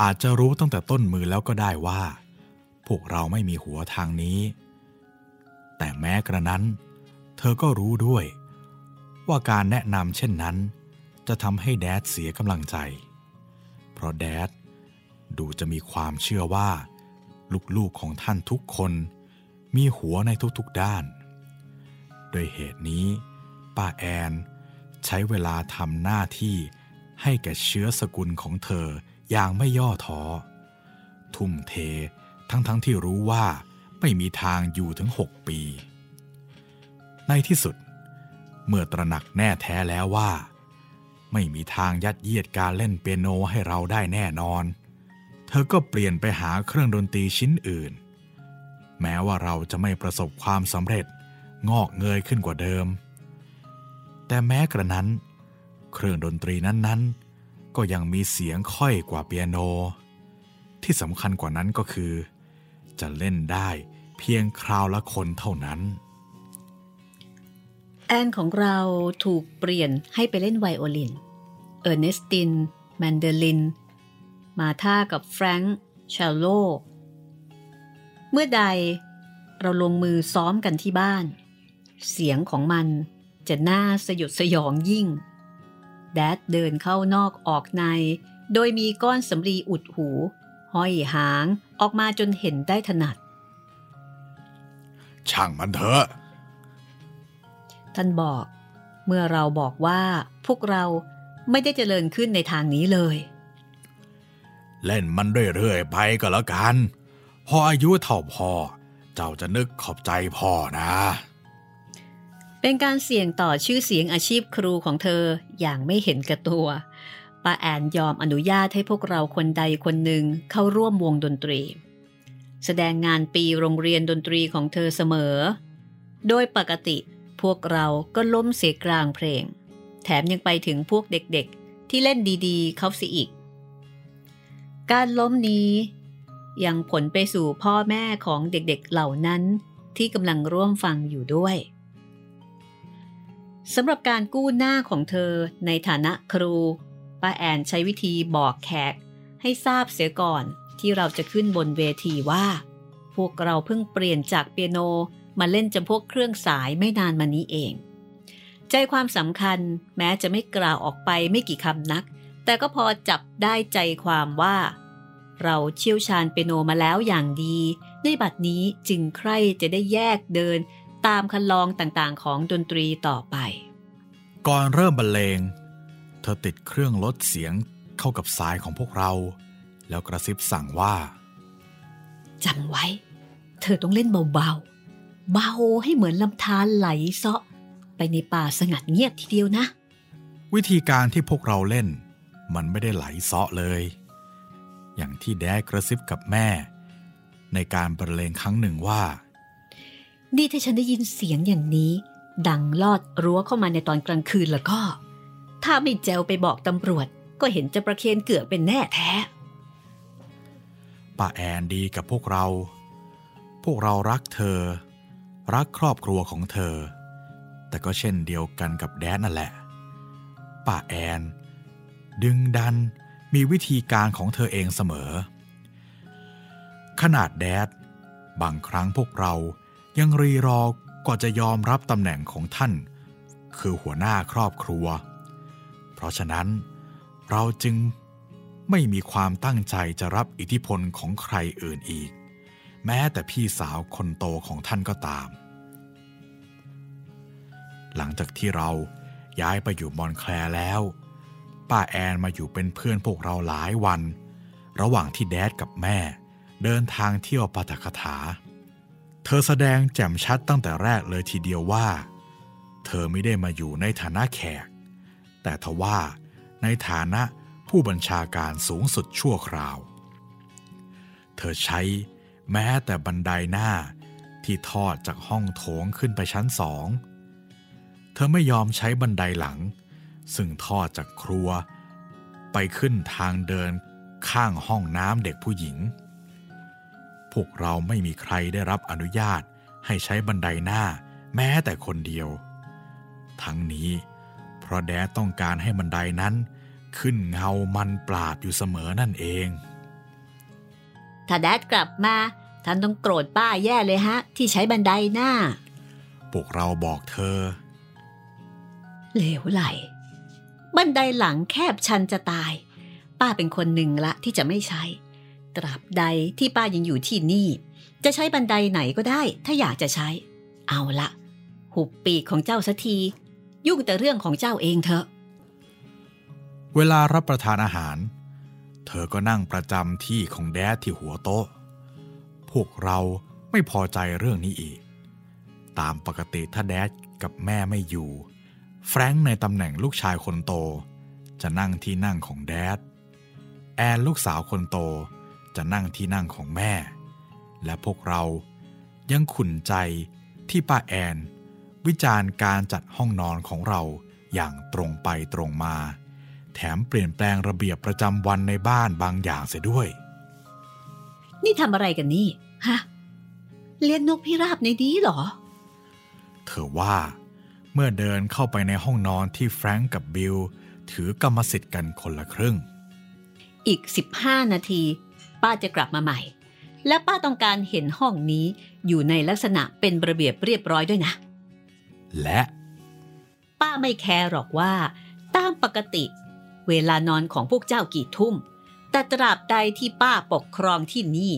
อาจจะรู้ตั้งแต่ต้นมือแล้วก็ได้ว่า พวกเราไม่มีหัวทางนี้ แต่แม้กระนั้น เธอก็รู้ด้วย ว่าการแนะนำเช่นนั้น จะทำให้แดดเสียกำลังใจ เพราะแดดดูจะมีความเชื่อว่า ลูกๆของท่านทุกคน มีหัวในทุกๆด้าน โดยเหตุนี้ ป้าแอนใช้เวลาทำหน้าที่ให้แก่เชื้อสกุลของเธออย่างไม่ย่อท้อ ทุ่มเททั้งๆทที่รู้ว่าไม่มีทางอยู่ถึงหกปี ในที่สุด เมื่อตระหนักแน่แท้แล้วว่า ไม่มีทางยัดเยียดการเล่นเปียโนให้เราได้แน่นอน เธอก็เปลี่ยนไปหาเครื่องดนตรีชิ้นอื่น แม้ว่าเราจะไม่ประสบความสำเร็จ งอกเงยขึ้นกว่าเดิม แต่แม้กระนั้น เครื่องดนตรีนั้นๆ ก็ยังมีเสียงค่อยกว่าเปียโน ที่สำคัญกว่านั้นก็คือ จะเล่นได้เพียงคราวละคนเท่านั้น แอนของเราถูกเปลี่ยนให้ไปเล่นไวโอลิน เออร์เนสติน แมนโดลิน มาร์ธากับแฟรงค์เชลโล เมื่อใดเราลงมือซ้อมกันที่บ้าน เสียงของมันจะน่าสยดสยองยิ่ง แด๊ดเดินเข้านอกออกใน โดยมีก้อนสำลีอุดหู ห้อยหางออกมาจนเห็นได้ถนัด ช่างมันเถอะ ท่านบอก เมื่อเราบอกว่าพวกเราไม่ได้เจริญขึ้นในทางนี้เลย เล่นมันเรื่อยๆไปก็แล้วกัน พออายุเท่าพ่อเจ้าจะนึกขอบใจพ่อนะ เป็นการเสี่ยงต่อชื่อเสียงอาชีพครูของเธออย่างไม่เห็นแก่ตัวป้าแอนยอมอนุญาตให้พวกเราคนใดคนหนึ่งเข้าร่วมวงดนตรี แสดงงานปีโรงเรียนดนตรีของเธอเสมอ โดยปกติพวกเราก็ล้มเสียกลางเพลง แถมยังไปถึงพวกเด็กๆ ที่เล่นดีๆ เขาเสียอีก การล้มนี้ยังผลไปสู่พ่อแม่ของเด็กๆเหล่านั้นที่กำลังร่วมฟังอยู่ด้วย สำหรับการกู้หน้าของเธอในฐานะครู ป้าแอนใช้วิธีบอกแขก ให้ทราบเสียก่อนที่เราจะขึ้นบนเวทีว่า พวกเราเพิ่งเปลี่ยนจากเปียโนมาเล่นจำพวกเครื่องสายไม่นานมานี้เอง ใจความสำคัญแม้จะไม่กล่าวออกไปไม่กี่คำนัก แต่ก็พอจับได้ใจความว่า เราเชี่ยวชาญเปียโนมาแล้วอย่างดี ในบัดนี้จึงใคร่จะได้แยกเดิน ตามคันลองต่างๆ ของดนตรีต่อไป ก่อนเริ่มบรรเลง เธอติดเครื่องลดเสียงเข้ากับสายของพวกเรา แล้วกระซิบสั่งว่าจำไว้ เธอต้องเล่นเบาๆเบาให้เหมือนลำธารไหลเซาะ ไปในป่าสงัดเงียบทีเดียวนะ วิธีการที่พวกเราเล่น มันไม่ได้ไหลเซาะเลย อย่างที่แดกระซิบกับแม่ ในการบรรเลงครั้งหนึ่งว่า นี่ถ้าฉันได้ยินเสียงอย่างนี้ ดังลอดรั้วเข้ามาในตอนกลางคืนแล้วก็ ถ้าไม่แจวไปบอกตำรวจ ก็เห็นจะประเคนเกือกเป็นแน่แท้ป้าแอนดีกับพวกเรา พวกเรารักเธอ รักครอบครัวของเธอ แต่ก็เช่นเดียวกันกับแดนนั่นแหละ ป้าแอน ดึงดันมีวิธีการของเธอเองเสมอ ขนาดแดดบางครั้งพวกเรา ยังรีรอกว่าจะยอมรับตำแหน่งของท่าน คือหัวหน้าครอบครัว เพราะฉะนั้นเราจึงไม่มีความตั้งใจจะรับอิทธิพลของใครอื่นอีก แม้แต่พี่สาวคนโตของท่านก็ตาม หลังจากที่เราย้ายไปอยู่มอนแคลแล้ว ป้าแอนมาอยู่เป็นเพื่อนพวกเราหลายวัน ระหว่างที่แดดกับแม่ เดินทางเที่ยวปาฐกถา เธอแสดงแจ่มชัดตั้งแต่แรกเลยทีเดียวว่า เธอไม่ได้มาอยู่ในฐานะแขก แต่ทว่าในฐานะผู้บัญชาการสูงสุดชั่วคราว เธอใช้แม้แต่บันไดหน้าที่ทอดจากห้องโถงขึ้นไปชั้นสอง เธอไม่ยอมใช้บันไดหลัง ซึ่งทอดจากครัว ไปขึ้นทางเดินข้างห้องน้ำเด็กผู้หญิง กเราไม่มีใครได้รับอนุญาตให้ใช้บันไดหน้าแม้แต่คนเดียว ทั้งนี้ เพราะแดดต้องการให้บันไดนั้น ขึ้นเงามันปราบอยู่เสมอนั่นเอง ถ้าแดดกลับมาท่านต้องโกรธป้าแย่เลยฮะ ที่ใช้บันไดหน้าพวกเราบอกเธอเลวไหล บันไดหลังแคบชันจะตาย ป้าเป็นคนหนึ่งละที่จะไม่ใช้ ตราบใดที่ป้ายังอยู่ที่นี่ จะใช้บันไดไหนก็ได้ ถ้าอยากจะใช้ เอาละหุบปีกของเจ้าสักที ยุ่งแต่เรื่องของเจ้าเองเถอะ เวลารับประทานอาหาร เธอก็นั่งประจำที่ของแดดที่หัวโต๊ะ พวกเราไม่พอใจเรื่องนี้อีก ตามปกติถ้าแดดกับแม่ไม่อยู่ แฟรงค์ในตำแหน่งลูกชายคนโต จะนั่งที่นั่งของแดดแอนลูกสาวคนโต จะนั่งที่นั่งของแม่ และพวกเรายังขุนใจที่ป้าแอน วิจารณ์การจัดห้องนอนของเราอย่างตรงไปตรงมา แถมเปลี่ยนแปลงระเบียบประจำวันในบ้านบางอย่างเสียด้วย นี่ทำอะไรกันนี่ฮะเลี้ยงนกพิราบในนี้เหรอ เธอว่า เมื่อเดินเข้าไปในห้องนอนที่แฟรงก์กับบิล ถือกรรมสิทธิ์กันคนละครึ่ง อีก 15 นาที ป้าจะกลับมาใหม่ และป้าต้องการเห็นห้องนี้อยู่ในลักษณะเป็นระเบียบเรียบร้อยด้วยนะ และ ป้าไม่แคร์หรอกว่า ตามปกติ เวลานอนของพวกเจ้ากี่ทุ่ม แต่ตราบใดที่ป้าปกครองที่นี่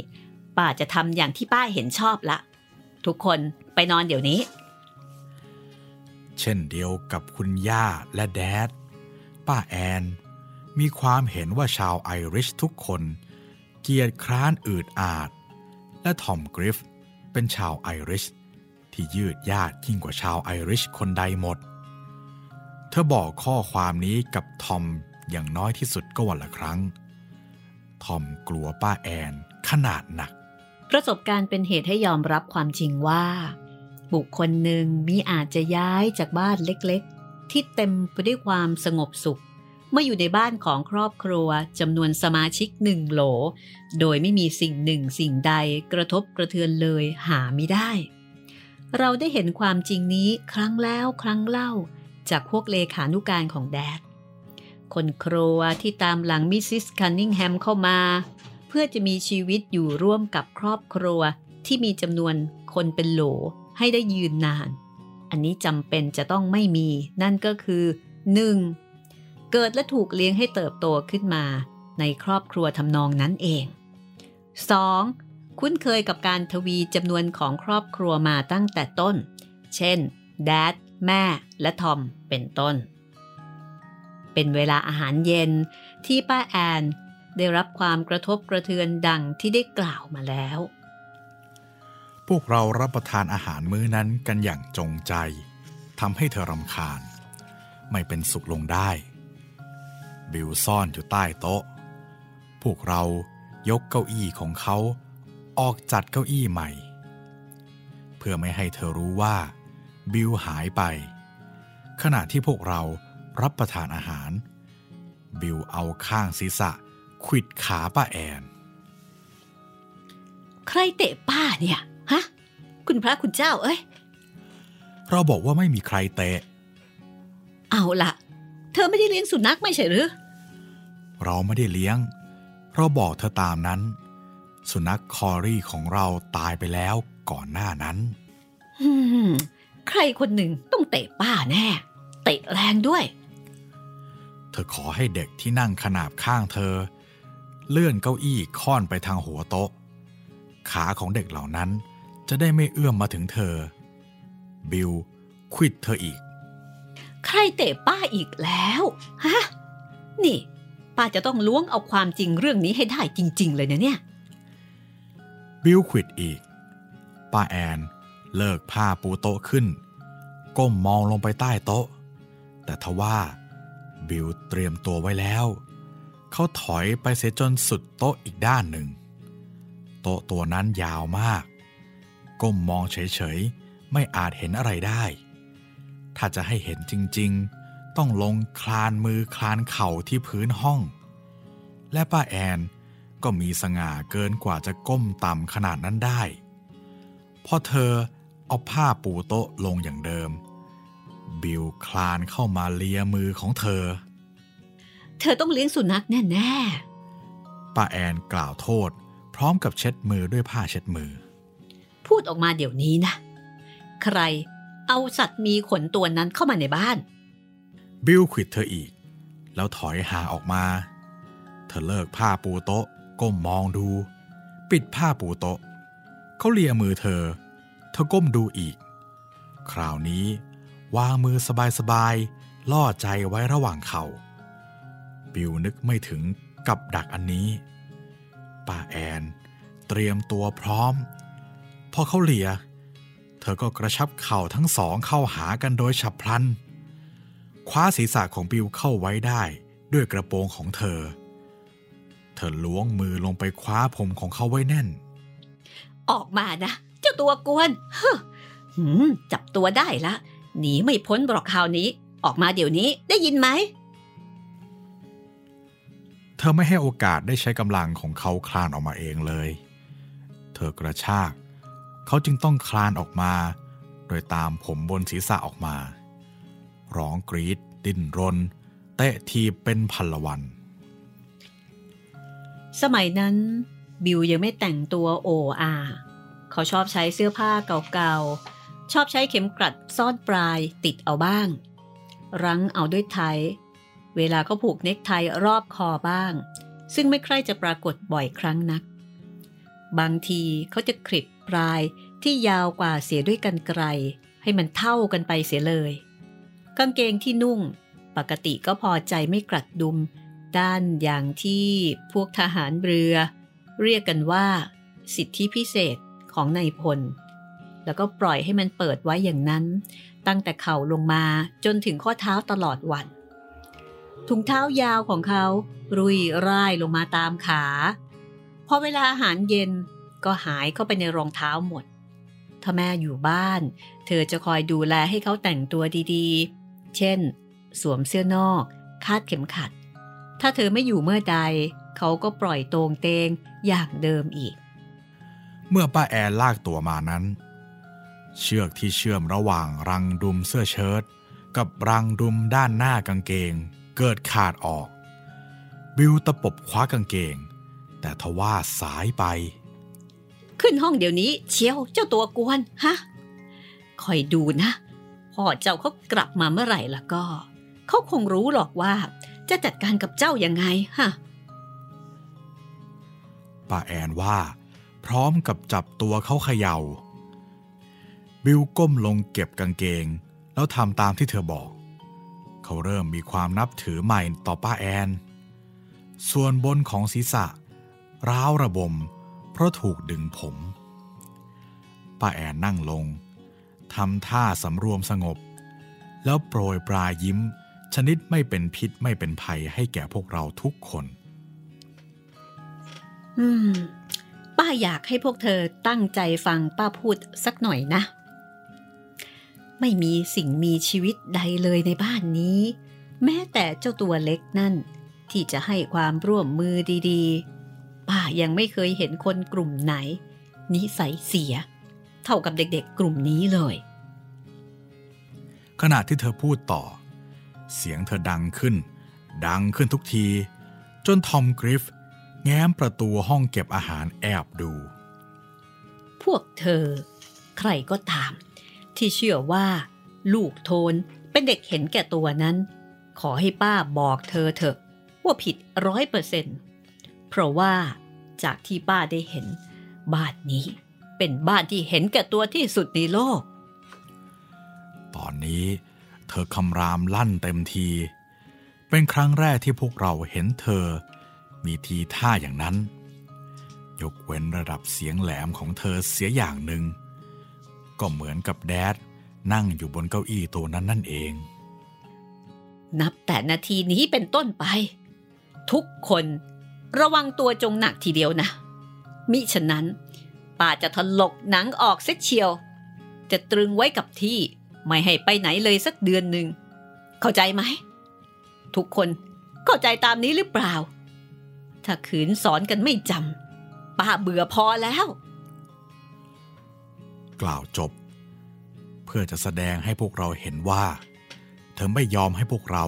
ป้าจะทำอย่างที่ป้าเห็นชอบละ ทุกคนไปนอนเดี๋ยวนี้ เช่นเดียวกับคุณย่าและแดด ป้าแอนมีความเห็นว่าชาวไอริชทุกคน เกียรคร้านอืดอาด และทอมกริฟเป็นชาวไอริช ที่ยืดยาดยิ่งกว่าชาวไอริชคนใดหมด เธอบอกข้อความนี้กับทอมอย่างน้อยที่สุดก็วันละครั้ง ทอมกลัวป้าแอนขนาดหนัก ประสบการณ์เป็นเหตุให้ยอมรับความจริงว่า บุคคลหนึ่งมีอาจจะย้ายจากบ้านเล็กๆ ที่เต็มไปด้วยความสงบสุข เมื่ออยู่ในบ้านของครอบครัวจำนวนสมาชิกหนึ่งโหล โดยไม่มีสิ่งหนึ่งสิ่งใดกระทบกระเทือนเลยหาไม่ได้ เราได้เห็นความจริงนี้ครั้งแล้วครั้งเล่าจากพวกเลขานุการของแดด คนครัวที่ตามหลังมิสซิสคันนิงแฮมเข้ามา เพื่อจะมีชีวิตอยู่ร่วมกับครอบครัวที่มีจำนวนคนเป็นโหลให้ได้ยืนนาน อันนี้จำเป็นจะต้องไม่มี นั่นก็คือ 1. เกิดและถูกเลี้ยงให้เติบโตขึ้นมา ในครอบครัวทำนองนั้นเอง 2. คุ้นเคยกับการทวีจำนวนของครอบครัวมาตั้งแต่ต้น เช่นแดดแม่ และทอม เป็นต้น เป็นเวลาอาหารเย็นที่ป้าแอนได้รับความกระทบกระเทือนดังที่ได้กล่าวมาแล้ว พวกเรารับประทานอาหารมื้อนั้นกันอย่างจงใจทำให้เธอรำคาญ ไม่เป็นสุขลงได้ บิลซ่อนอยู่ใต้โต๊ะ พวกเรายกเก้าอี้ของเขาออกจัดเก้าอี้ใหม่ เพื่อไม่ให้เธอรู้ว่า บิลหายไป ขณะที่พวกเรารับประทานอาหาร บิลเอาข้างศีรษะขวิดขาป้าแอน ใครเตะป้าเนี่ย ฮะ คุณพระคุณเจ้าเอ้ย เราบอกว่าไม่มีใครเตะ เอาละเธอไม่ได้เลี้ยงสุนัขไม่ใช่หรือ เราไม่ได้เลี้ยง เราบอกเธอตามนั้น สุนัขคอรี่ของเราตายไปแล้วก่อนหน้านั้นอืมใครคนหนึ่งต้องเตะป้าแน่ เตะแรงด้วย เธอขอให้เด็กที่นั่งขนาบข้างเธอ เลื่อนเก้าอี้ค่อนไปทางหัวโต๊ะ ขาของเด็กเหล่านั้นจะได้ไม่เอื้อมมาถึงเธอ บิลควิดเธออีก ใครเตะป้าอีกแล้วฮะนี่ ป้าจะต้องล้วงเอาความจริงเรื่องนี้ให้ได้จริง ๆ เลยนะเนี่ย บิลควิดอีก ป้าแอนเลิกผ้าปูโต๊ะขึ้น ก้มมองลงไปใต้โต๊ะ แต่ทว่า บิลเตรียมตัวไว้แล้ว เขาถอยไปเสียจนสุดโต๊ะอีกด้านหนึ่ง โต๊ะตัวนั้นยาวมาก ก้มมองเฉยๆ ไม่อาจเห็นอะไรได้ ถ้าจะให้เห็นจริงๆ ต้องลงคลานมือคลานเข่าที่พื้นห้อง และป้าแอนก็มีสง่าเกินกว่าจะก้มต่ำขนาดนั้นได้พอเธอเอาผ้าปูโต๊ะลงอย่างเดิม บิลคลานเข้ามาเลียมือของเธอ เธอต้องเลี้ยงสุนัขแน่ป้าแอนกล่าวโทษ พร้อมกับเช็ดมือด้วยผ้าเช็ดมือๆพูดออกมาเดี๋ยวนี้นะ ใคร เอาสัตว์มีขนตัวนั้นเข้ามาในบ้าน บิลขวิดเธออีก แล้วถอยห่างออกมา เธอเลิกผ้าปูโต๊ะก้มมองดู ปิดผ้าปูโต๊ะ เขาเลียมือเธอ เธอก้มดูอีก คราวนี้ วางมือสบายๆล่อใจไว้ระหว่างเขา่าบิลนึกไม่ถึงกับดักอันนี้ ป้าแอน เตรียมตัวพร้อม พอเขาเลีย เธอก็กระชับเข่าทั้งสองเข้าหากันโดยฉับพลัน คว้าศีรษะของบิลเข้าไว้ได้ด้วยกระโปรงของเธอ เธอล้วงมือลงไปคว้าผมของเขาไว้แน่น ออกมานะ เจ้าตัวกวนฮะหืมจับตัวได้ละ หนีไม่พ้นหรอกคราวนี้ ออกมาเดี๋ยวนี้ได้ยินไหม เธอไม่ให้โอกาสได้ใช้กำลังของเขาคลานออกมาเองเลย เธอกระชาก เขาจึงต้องคลานออกมา โดยตามผมบนศีรษะออกมา ร้องกรีด ดิ้นรน เตะทีเป็นพันละวัน สมัยนั้น บิวยังไม่แต่งตัวโออาเขาชอบใช้เสื้อผ้าเก่าๆ ชอบใช้เข็มกลัดซ่อนปลายติดเอาบ้าง รั้งเอาด้วยไทเวลาก็ผูกเน็กไทรอบคอบ้าง ซึ่งไม่ใครจะปรากฏบ่อยครั้งนัก บางทีเขาจะคลิป ปลายที่ยาวกว่าเสียด้วยกันไกล ให้มันเท่ากันไปเสียเลย กางเกงที่นุ่ง ปกติก็พอใจไม่กลัดดุม ด้านอย่างที่พวกทหารเรือ เรียกกันว่า สิทธิพิเศษของนายพล แล้วก็ปล่อยให้มันเปิดไว้อย่างนั้น ตั้งแต่เข่าลงมาจนถึงข้อเท้าตลอดวันถุงเท้ายาวของเขา รุยร่ายลงมาตามขา พอเวลาอาหารเย็น ก็หายเข้าไปในรองเท้าหมด ถ้าแม่อยู่บ้าน เธอจะคอยดูแลให้เขาแต่งตัวดีๆ เช่น สวมเสื้อนอก คาดเข็มขัด ถ้าเธอไม่อยู่เมื่อใด เขาก็ปล่อยโตงเตงอย่างเดิมอีก เมื่อป้าแอนลากตัวมานั้น เชือกที่เชื่อมระหว่างรังดุมเสื้อเชิ้ตกับรังดุมด้านหน้ากางเกง เกิดขาดออก บิวตะปบคว้ากางเกง แต่ทว่าสายไป ขึ้นห้องเดี๋ยวนี้ เชียวเจ้าตัวกวนฮะคอยดูนะพ่อเจ้าเขากลับมาเมื่อไหร่ละก็ เขาคงรู้หรอกว่า จะจัดการกับเจ้ายังไงฮะป้าแอนว่า พร้อมกับจับตัวเขาเขยา่า บิวก้มลงเก็บกางเกง แล้วทำตามที่เธอบอก เขาเริ่มมีความนับถือใหม่ต่อป้าแอน ส่วนบนของศีรษะ ร้าวระบม เพราะถูกดึงผม ป้าแอนนั่งลงทำท่าสำรวมสงบ แล้วโปรยปลายยิ้ม ชนิดไม่เป็นพิษไม่เป็นภัยให้แก่พวกเราทุกคน อืม ป้าอยากให้พวกเธอตั้งใจฟังป้าพูดสักหน่อยนะ ไม่มีสิ่งมีชีวิตใดเลยในบ้านนี้ แม้แต่เจ้าตัวเล็กนั่น ที่จะให้ความร่วมมือดี ๆ ป้ายังไม่เคยเห็นคนกลุ่มไหน นิสัยเสีย เท่ากับเด็กๆ กลุ่มนี้เลย ขณะที่เธอพูดต่อ เสียงเธอดังขึ้น ดังขึ้นทุกที จนทอมกริฟแง้มประตูห้องเก็บอาหารแอบดู พวกเธอ ใครก็ตาม ที่เชื่อว่า ลูกโทนเป็นเด็กเห็นแก่ตัวนั้น ขอให้ป้าบอกเธอเถอะว่าผิดร้อยเปอร์เซ็นต์เพราะว่า จากที่ป้าได้เห็น บ้านนี้เป็นบ้านที่เห็นแก่ตัวที่สุดในโลก ตอนนี้เธอคำรามลั่นเต็มที เป็นครั้งแรกที่พวกเราเห็นเธอ มีทีท่าอย่างนั้น ยกเว้นระดับเสียงแหลมของเธอเสียอย่างหนึ่ง ก็เหมือนกับแดดนั่งอยู่บนเก้าอี้ตัวนั้นนั่นเอง นับแต่นาทีนี้เป็นต้นไป ทุกคน ระวังตัวจงหนักทีเดียวนะ มิฉะนั้นป้าจะถลกหนังออกเสียเชียว จะตรึงไว้กับที่ไม่ให้ไปไหนเลยสักเดือนหนึ่ง เข้าใจไหม ทุกคนเข้าใจตามนี้หรือเปล่า ถ้าขืนสอนกันไม่จำป้าเบื่อพอแล้ว กล่าวจบ เพื่อจะแสดงให้พวกเราเห็นว่า เธอไม่ยอมให้พวกเรา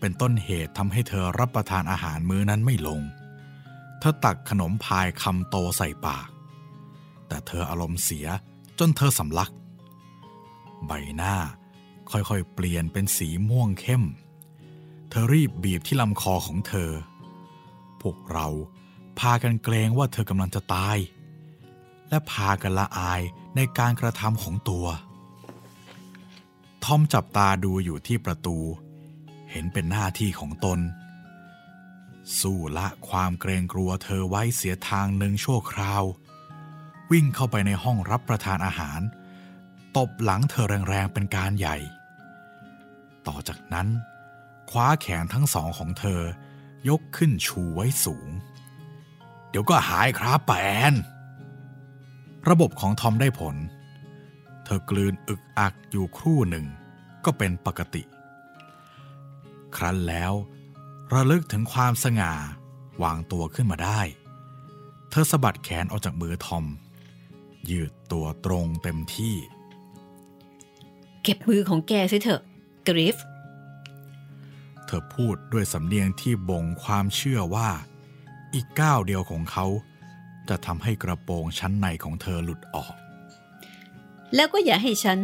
เป็นต้นเหตุทำให้เธอรับประทานอาหารมื้อนั้นไม่ลง เธอตักขนมพายคำโตใส่ปาก แต่เธออารมณ์เสียจนเธอสำลัก ใบหน้าค่อยๆ เปลี่ยนเป็นสีม่วงเข้ม เธอรีบบีบที่ลำคอของเธอ พวกเราพากันเกรงว่าเธอกำลังจะตาย และพากันละอายในการกระทำของตัว ทอมจับตาดูอยู่ที่ประตู เห็นเป็นหน้าที่ของตน สู้ละความเกรงกลัวเธอไว้เสียทางหนึ่งชั่วคราว วิ่งเข้าไปในห้องรับประทานอาหาร ตบหลังเธอแรงๆเป็นการใหญ่ ต่อจากนั้น คว้าแขนทั้งสองของเธอยกขึ้นชูไว้สูง เดี๋ยวก็หายครับป้าแอนระบบของทอมได้ผล เธอกลืนอึกอักอยู่ครู่หนึ่ง ก็เป็นปกติ ครั้นแล้ว ระลึกถึงความสง่าวางตัวขึ้นมาได้ เธอสะบัดแขนออกจากมือทอม ยืดตัวตรงเต็มที่ เก็บมือของแกสิเถอะ กริฟ เธอพูดด้วยสำเนียงที่บ่งความเชื่อว่า อีกก้าวเดียวของเขาจะทำให้กระโปรงชั้นในของเธอหลุดออก แล้วก็อย่าให้ฉัน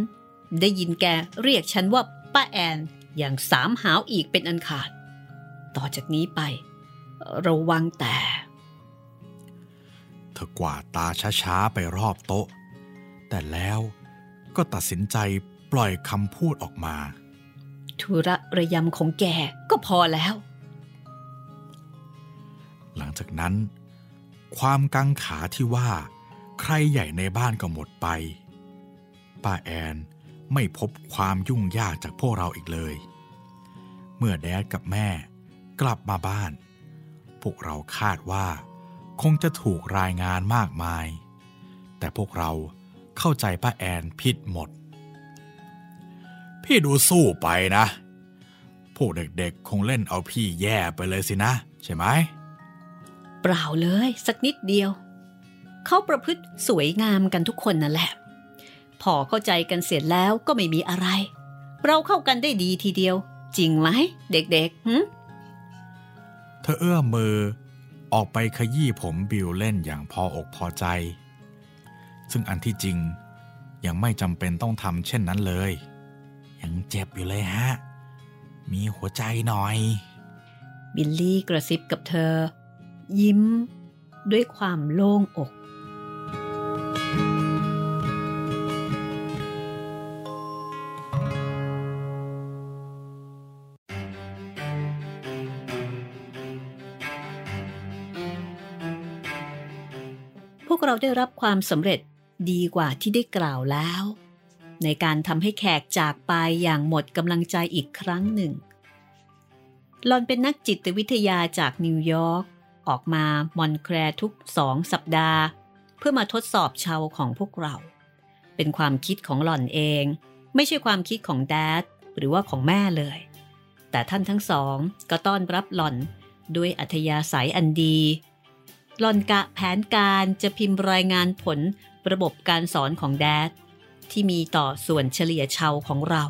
ได้ยินแกเรียกฉันว่าป้าแอน อย่างสามหาวอีกเป็นอันขาด ต่อจากนี้ไป ระวังแต่ เธอกวาดตาช้าๆไปรอบโต๊ะ แต่แล้วก็ตัดสินใจปล่อยคำพูดออกมา ธุระระยำของแกก็พอแล้ว หลังจากนั้น ความกังขาที่ว่า ใครใหญ่ในบ้านก็หมดไป ป้าแอนไม่พบความยุ่งยากจากพวกเราอีกเลย เมื่อแดดกับแม่ กลับมาบ้าน พวกเราคาดว่า คงจะถูกรายงานมากมาย แต่พวกเราเข้าใจป้าแอนผิดหมด พี่ดูสู้ไปนะ พวกเด็กๆคงเล่นเอาพี่แย่ไปเลยสินะ ใช่ไหม เปล่าเลยสักนิดเดียว เขาประพฤติสวยงามกันทุกคนนั่นแหละ พอเข้าใจกันเสร็จแล้วก็ไม่มีอะไร เราเข้ากันได้ดีทีเดียว จริงไหม เด็กๆหึ เธอเอื้อมมือออกไปขยี้ผมบิวเล่นอย่างพออกพอใจ ซึ่งอันที่จริงยังไม่จำเป็นต้องทำเช่นนั้นเลย ยังเจ็บอยู่เลยฮะ มีหัวใจหน่อย บิลลี่กระซิบกับเธอ ยิ้มด้วยความโล่งอก เราได้รับความสำเร็จดีกว่าที่ได้กล่าวแล้ว ในการทำให้แขกจากไปอย่างหมดกำลังใจอีกครั้งหนึ่งหล่อนเป็นนักจิตวิทยาจากนิวยอร์กออกมามอนต์แคลร์ทุกสองสัปดาห์ เพื่อมาทดสอบเชาวน์ของพวกเรา เป็นความคิดของหล่อนเอง ไม่ใช่ความคิดของแด๊ดหรือว่าของแม่เลย แต่ท่านทั้งสองก็ต้อนรับหล่อนด้วยอัธยาศัยอันดี หลอนกะแผนการจะพิมพ์รายงานผลระบบการสอนของแดดที่มีต่อส่วนเฉลี่ยชาวของเรา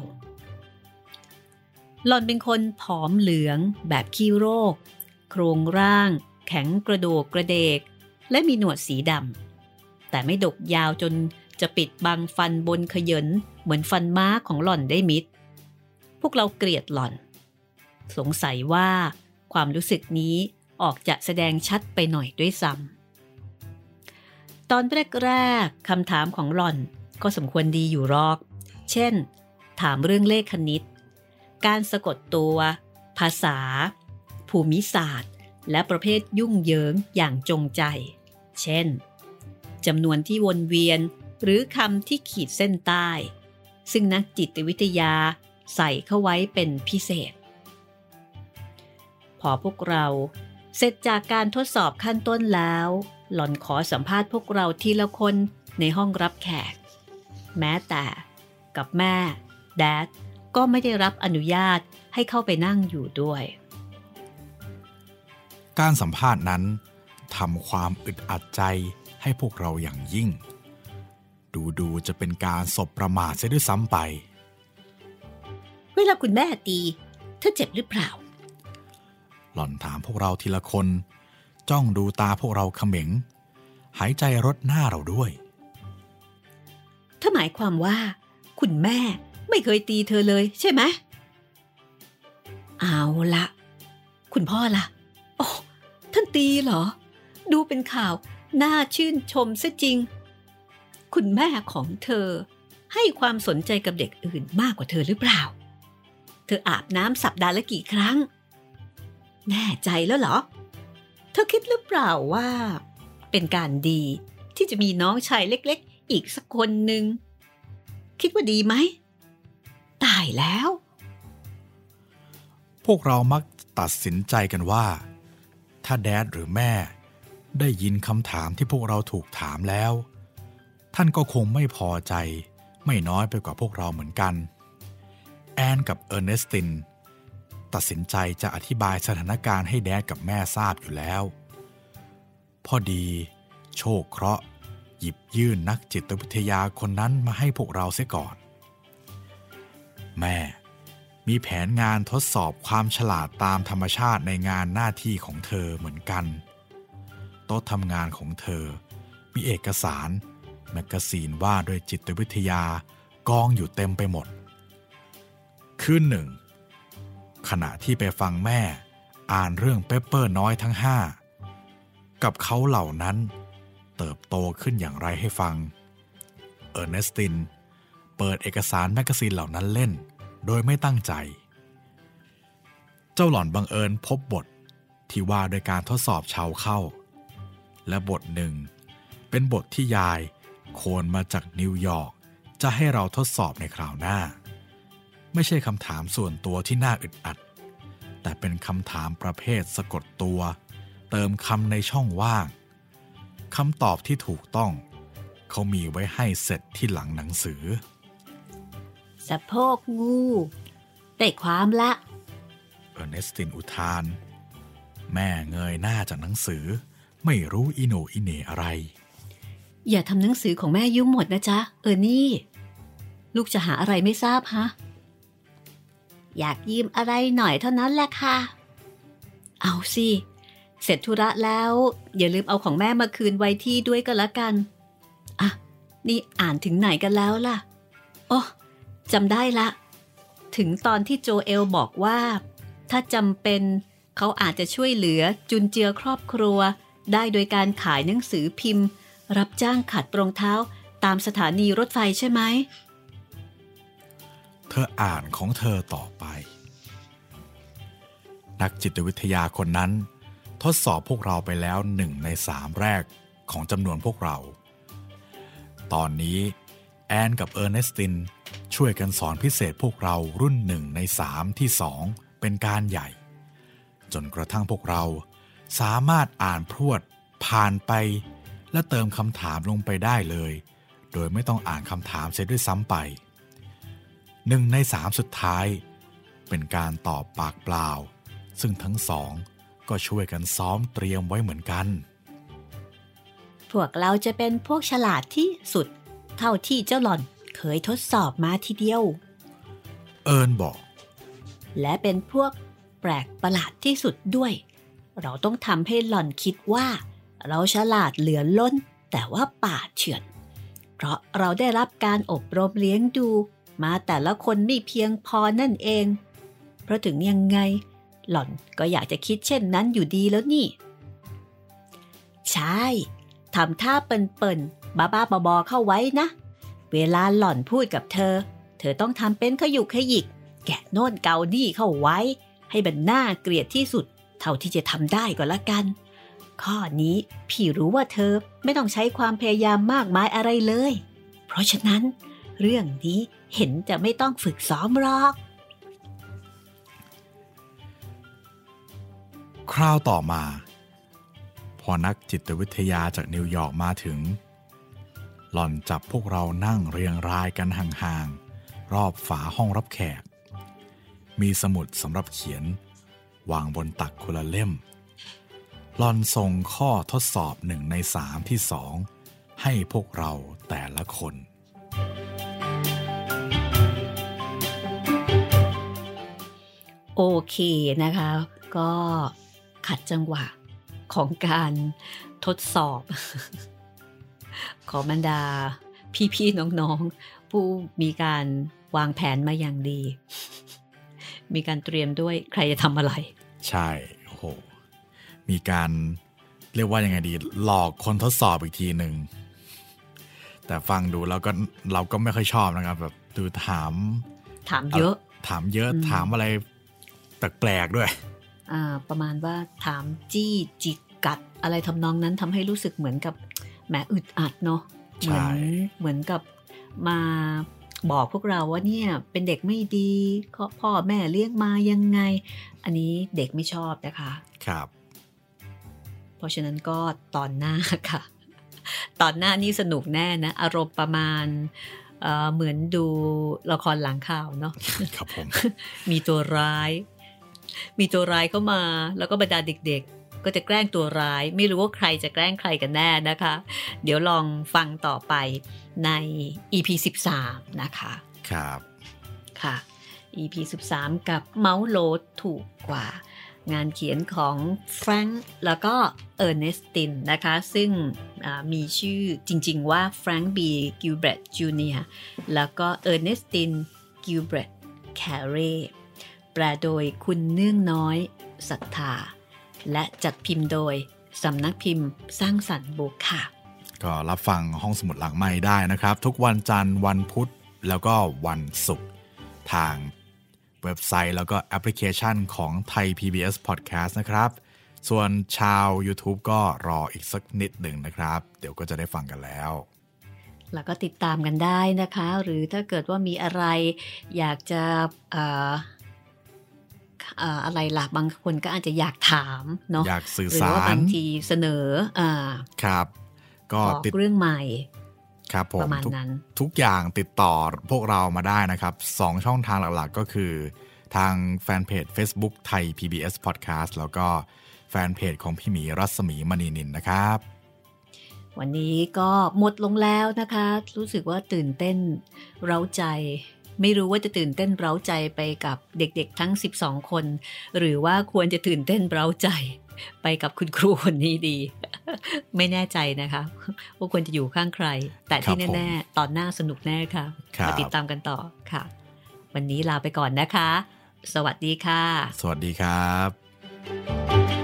หล่อนเป็นคนผอมเหลืองแบบขี้โรค โครงร่าง แข็งกระโดกกระเดก และมีหนวดสีดำแต่ไม่ดกยาวจนจะปิดบังฟันบนขยนเหมือนฟันม้าของหล่อนได้มิด พวกเราเกลียดหล่อน สงสัยว่าความรู้สึกนี้ ออกจะแสดงชัดไปหน่อยด้วยซ้ำตอนแรกๆคำถามของหล่อนก็สมควรดีอยู่รอก เช่น ถามเรื่องเลขคณิต การสะกดตัว ภาษา ภูมิศาสตร์ และประเภทยุ่งเหยิงอย่างจงใจ เช่นจำนวนที่วนเวียนหรือคำที่ขีดเส้นใต้ ซึ่งนักจิตวิทยาใส่เข้าไว้เป็นพิเศษ พอพวกเรา เสร็จจากการทดสอบขั้นต้นแล้ว หล่อนขอสัมภาษณ์พวกเราทีละคนในห้องรับแขก แม้แต่กับแม่ แดด ก็ไม่ได้รับอนุญาตให้เข้าไปนั่งอยู่ด้วย การสัมภาษณ์นั้นทำความอึดอัดใจให้พวกเราอย่างยิ่ง ดูดูๆจะเป็นการสบประมาทเสียด้วยซ้ำไป เวลาคุณแม่ตี เธอเจ็บหรือเปล่า หล่อนถามพวกเราทีละคน จ้องดูตาพวกเราเขม็ง หายใจรดหน้าเราด้วย ถ้าหมายความว่า คุณแม่ไม่เคยตีเธอเลยใช่ไหม เอาละคุณพ่อล่ะ โอ้ท่านตีเหรอ ดูเป็นข่าวน่าชื่นชมซะจริง คุณแม่ของเธอ ให้ความสนใจกับเด็กอื่นมากกว่าเธอหรือเปล่า เธออาบน้ำสัปดาห์ละกี่ครั้ง แน่ใจแล้วเหรอ เธอคิดหรือเปล่าว่า เป็นการดีที่จะมีน้องชายเล็กๆ อีกสักคนหนึ่ง คิดว่าดีไหม ตายแล้ว พวกเรามักตัดสินใจกันว่า ถ้าแดดหรือแม่ ได้ยินคำถามที่พวกเราถูกถามแล้ว ท่านก็คงไม่พอใจ ไม่น้อยไปกว่าพวกเราเหมือนกัน แอนกับเออร์เนสติน ตัดสินใจจะอธิบายสถานการณ์ให้แดดกับแม่ทราบอยู่แล้ว พอดี โชคเคราะห์ หยิบยื่นนักจิตวิทยาคนนั้นมาให้พวกเราเสียก่อน แม่ มีแผนงานทดสอบความฉลาดตามธรรมชาติในงานหน้าที่ของเธอเหมือนกัน โต๊ะทำงานของเธอ มีเอกสาร แมกกาซีนว่าด้วยจิตวิทยากองอยู่เต็มไปหมด คืนหนึ่ง ขณะที่ไปฟังแม่อ่านเรื่องเปปเปอร์น้อยทั้งห้ากับเขาเหล่านั้น เติบโตขึ้นอย่างไรให้ฟัง เออร์เนสติน เปิดเอกสารแมกกาซีนเหล่านั้นเล่น โดยไม่ตั้งใจ เจ้าหล่อนบังเอิญพบบทที่ว่าโดยการทดสอบเชาวน์เข้า และบทหนึ่ง เป็นบทที่ยายคนมาจากนิวยอร์กจะให้เราทดสอบในคราวหน้า ไม่ใช่คำถามส่วนตัวที่น่าอึดอัด แต่เป็นคำถามประเภทสะกดตัว เติมคำในช่องว่างคำตอบที่ถูกต้อง เขามีไว้ให้เสร็จที่หลังหนังสือ สะโพกงูได้ความละ เออร์เนสตินอุทาน แม่เงยหน้าจากหนังสือ ไม่รู้อิโนอิเนอะไร อย่าทำหนังสือของแม่ยุ่งหมดนะจ๊ะ เออนี่ ลูกจะหาอะไรไม่ทราบฮะ อยากยืมอะไรหน่อยเท่านั้นแหละค่ะ เอาสิ เสร็จธุระแล้ว อย่าลืมเอาของแม่มาคืนไว้ที่ด้วยก็แล้วกัน อะ นี่อ่านถึงไหนกันแล้วล่ะ โอ้จำได้ละ ถึงตอนที่โจเอลบอกว่า ถ้าจำเป็นเขาอาจจะช่วยเหลือจุนเจือครอบครัว ได้โดยการขายหนังสือพิมพ์ รับจ้างขัดรองเท้าตามสถานีรถไฟใช่ไหม ธออ่านของเธอต่อไป นักจิตวิทยาคนนั้น ทดสอบพวกเราไปแล้วหนึ่งในสามแรกของจำนวนพวกเรา ตอนนี้แอนกับเออร์เนสตินช่วยกันสอนพิเศษพวกเรารุ่นหนึ่งในสามที่สองเป็นการใหญ่ จนกระทั่งพวกเราสามารถอ่านพรวดผ่านไป และเติมคำถามลงไปได้เลย โดยไม่ต้องอ่านคำถามเสียด้วยซ้ำไป หนึ่งในสามสุดท้าย เป็นการตอบปากเปล่า ซึ่งทั้งสองก็ช่วยกันซ้อมเตรียมไว้เหมือนกัน พวกเราจะเป็นพวกฉลาดที่สุด เท่าที่เจ้าหล่อนเคยทดสอบมาทีเดียว เอิญบอก และเป็นพวกแปลกประหลาดที่สุดด้วย เราต้องทำให้หล่อนคิดว่า เราฉลาดเหลือล้น แต่ว่าป่าเฉือน เพราะเราได้รับการอบรมเลี้ยงดู มาแต่ละคนไม่เพียงพอนั่นเอง เพราะถึงยังไง หล่อนก็อยากจะคิดเช่นนั้นอยู่ดีแล้วนี่ ใช่ทำท่าเปิ่นๆบ้าๆบอๆเข้าไว้นะ เวลาหล่อนพูดกับเธอ เธอต้องทำเป็นขยุกขยิก แกะโน่นเกานี่เข้าไว้ ให้มันน่าเกลียดที่สุด เท่าที่จะทำได้ก็แล้วกัน ข้อนี้พี่รู้ว่าเธอไม่ต้องใช้ความพยายามมากมายอะไรเลย เพราะฉะนั้น เรื่องนี้ เห็นจะไม่ต้องฝึกซ้อมหรอก คราวต่อมา พอนักจิตวิทยาจากนิวยอร์กมาถึง หล่อนจับพวกเรานั่งเรียงรายกันห่างๆ รอบฝาห้องรับแขก มีสมุดสำหรับเขียน วางบนตักคนละเล่ม หล่อนส่งข้อทดสอบหนึ่งในสามที่สองให้พวกเราแต่ละคน โอเคนะคะ ก็ขัดจังหวะของการทดสอบ ของบรรดาพี่ๆน้องๆ ผู้มีการวางแผนมาอย่างดี มีการเตรียมด้วยใครจะทำอะไร ใช่โอ้โหมีการเรียกว่ายังไงดี หลอกคนทดสอบอีกทีหนึ่งแต่ฟังดูแล้วก็เราก็ไม่ค่อยชอบนะครับ แบบดูถาม ถามเยอะ ถามเยอะอืมถามอะไร แปลกๆด้วยอ่าประมาณว่าถามจี้จิกกัดอะไรทำนองนั้นทำให้รู้สึกเหมือนกับแหมอึดอัดเนาะเหใช่มือนเหมือนกับมาบอกพวกเราว่าเนี่ยเป็นเด็กไม่ดีก็พ่อแม่เลี้ยงมายังไง อันนี้เด็กไม่ชอบนะคะครับ เพราะฉะนั้นก็ตอนหน้าค่ะ ตอนหน้านี่สนุกแน่นะ อารมณ์ประมาณเอ่อเหมือนดูละครหลังข่าวเนาะครับผมมีตัวร้าย มีตัวร้ายเข้ามา แล้วก็บรรดาเด็กๆ ก็จะแกล้งตัวร้าย ไม่รู้ว่าใครจะแกล้งใครกันแน่นะคะ เดี๋ยวลองฟังต่อไปใน EP 13 นะคะ ครับค่ะ EP 13 กับเมาส์โหลดถูกกว่า งานเขียนของแฟรงค์แล้วก็เออร์เนสตินนะคะ ซึ่งมีชื่อจริงๆว่าแฟรงค์บีกิลเบรตจูเนียร์แล้วก็เออร์เนสตินกิลเบรตแคร์เร แปลโดยคุณเนื่องน้อยศรัทธา และจัดพิมพ์โดยสำนักพิมพ์สร้างสรรค์บุ๊คส์ค่ะ ก็รับฟังห้องสมุดหลังใหม่ได้นะครับ ทุกวันจันทร์วันพุธแล้วก็วันศุกร์ทางเว็บไซต์แล้วก็แอปพลิเคชันของไทย PBS Podcast นะครับ ส่วนชาว YouTube ก็รออีกสักนิดหนึ่งนะครับ เดี๋ยวก็จะได้ฟังกันแล้ว แล้วก็ติดตามกันได้นะคะ หรือถ้าเกิดว่ามีอะไรอยากจะ อะไรล่ะบางคนก็อาจจะอยากถามเนาะอยากสื่อสารหรือว่าบางทีเสนออ่าครับ ก็ติดเรื่องใหม่ครับผมประมาณนั้นทุกอย่างติดต่อพวกเรามาได้นะครับสองช่องทางหลักๆ ก็คือ ทางแฟนเพจ Facebook ไทย PBS Podcast แล้วก็แฟนเพจของพี่หมีรัศมีมณีนินนะครับ วันนี้ก็หมดลงแล้วนะคะ รู้สึกว่าตื่นเต้น เร้าใจ ไม่รู้ว่าจะตื่นเต้นเร้าใจไปกับเด็กๆทั้ง 12 คน หรือว่าควรจะตื่นเต้นเร้าใจ ไปกับคุณครูคนนี้ดี ไม่แน่ใจนะคะว่าควรจะอยู่ข้างใคร แต่ที่แน่ๆตอนหน้าสนุกแน่ค่ะมาติดตามกันต่อค่ะ วันนี้ลาไปก่อนนะคะ สวัสดีค่ะ สวัสดีครับ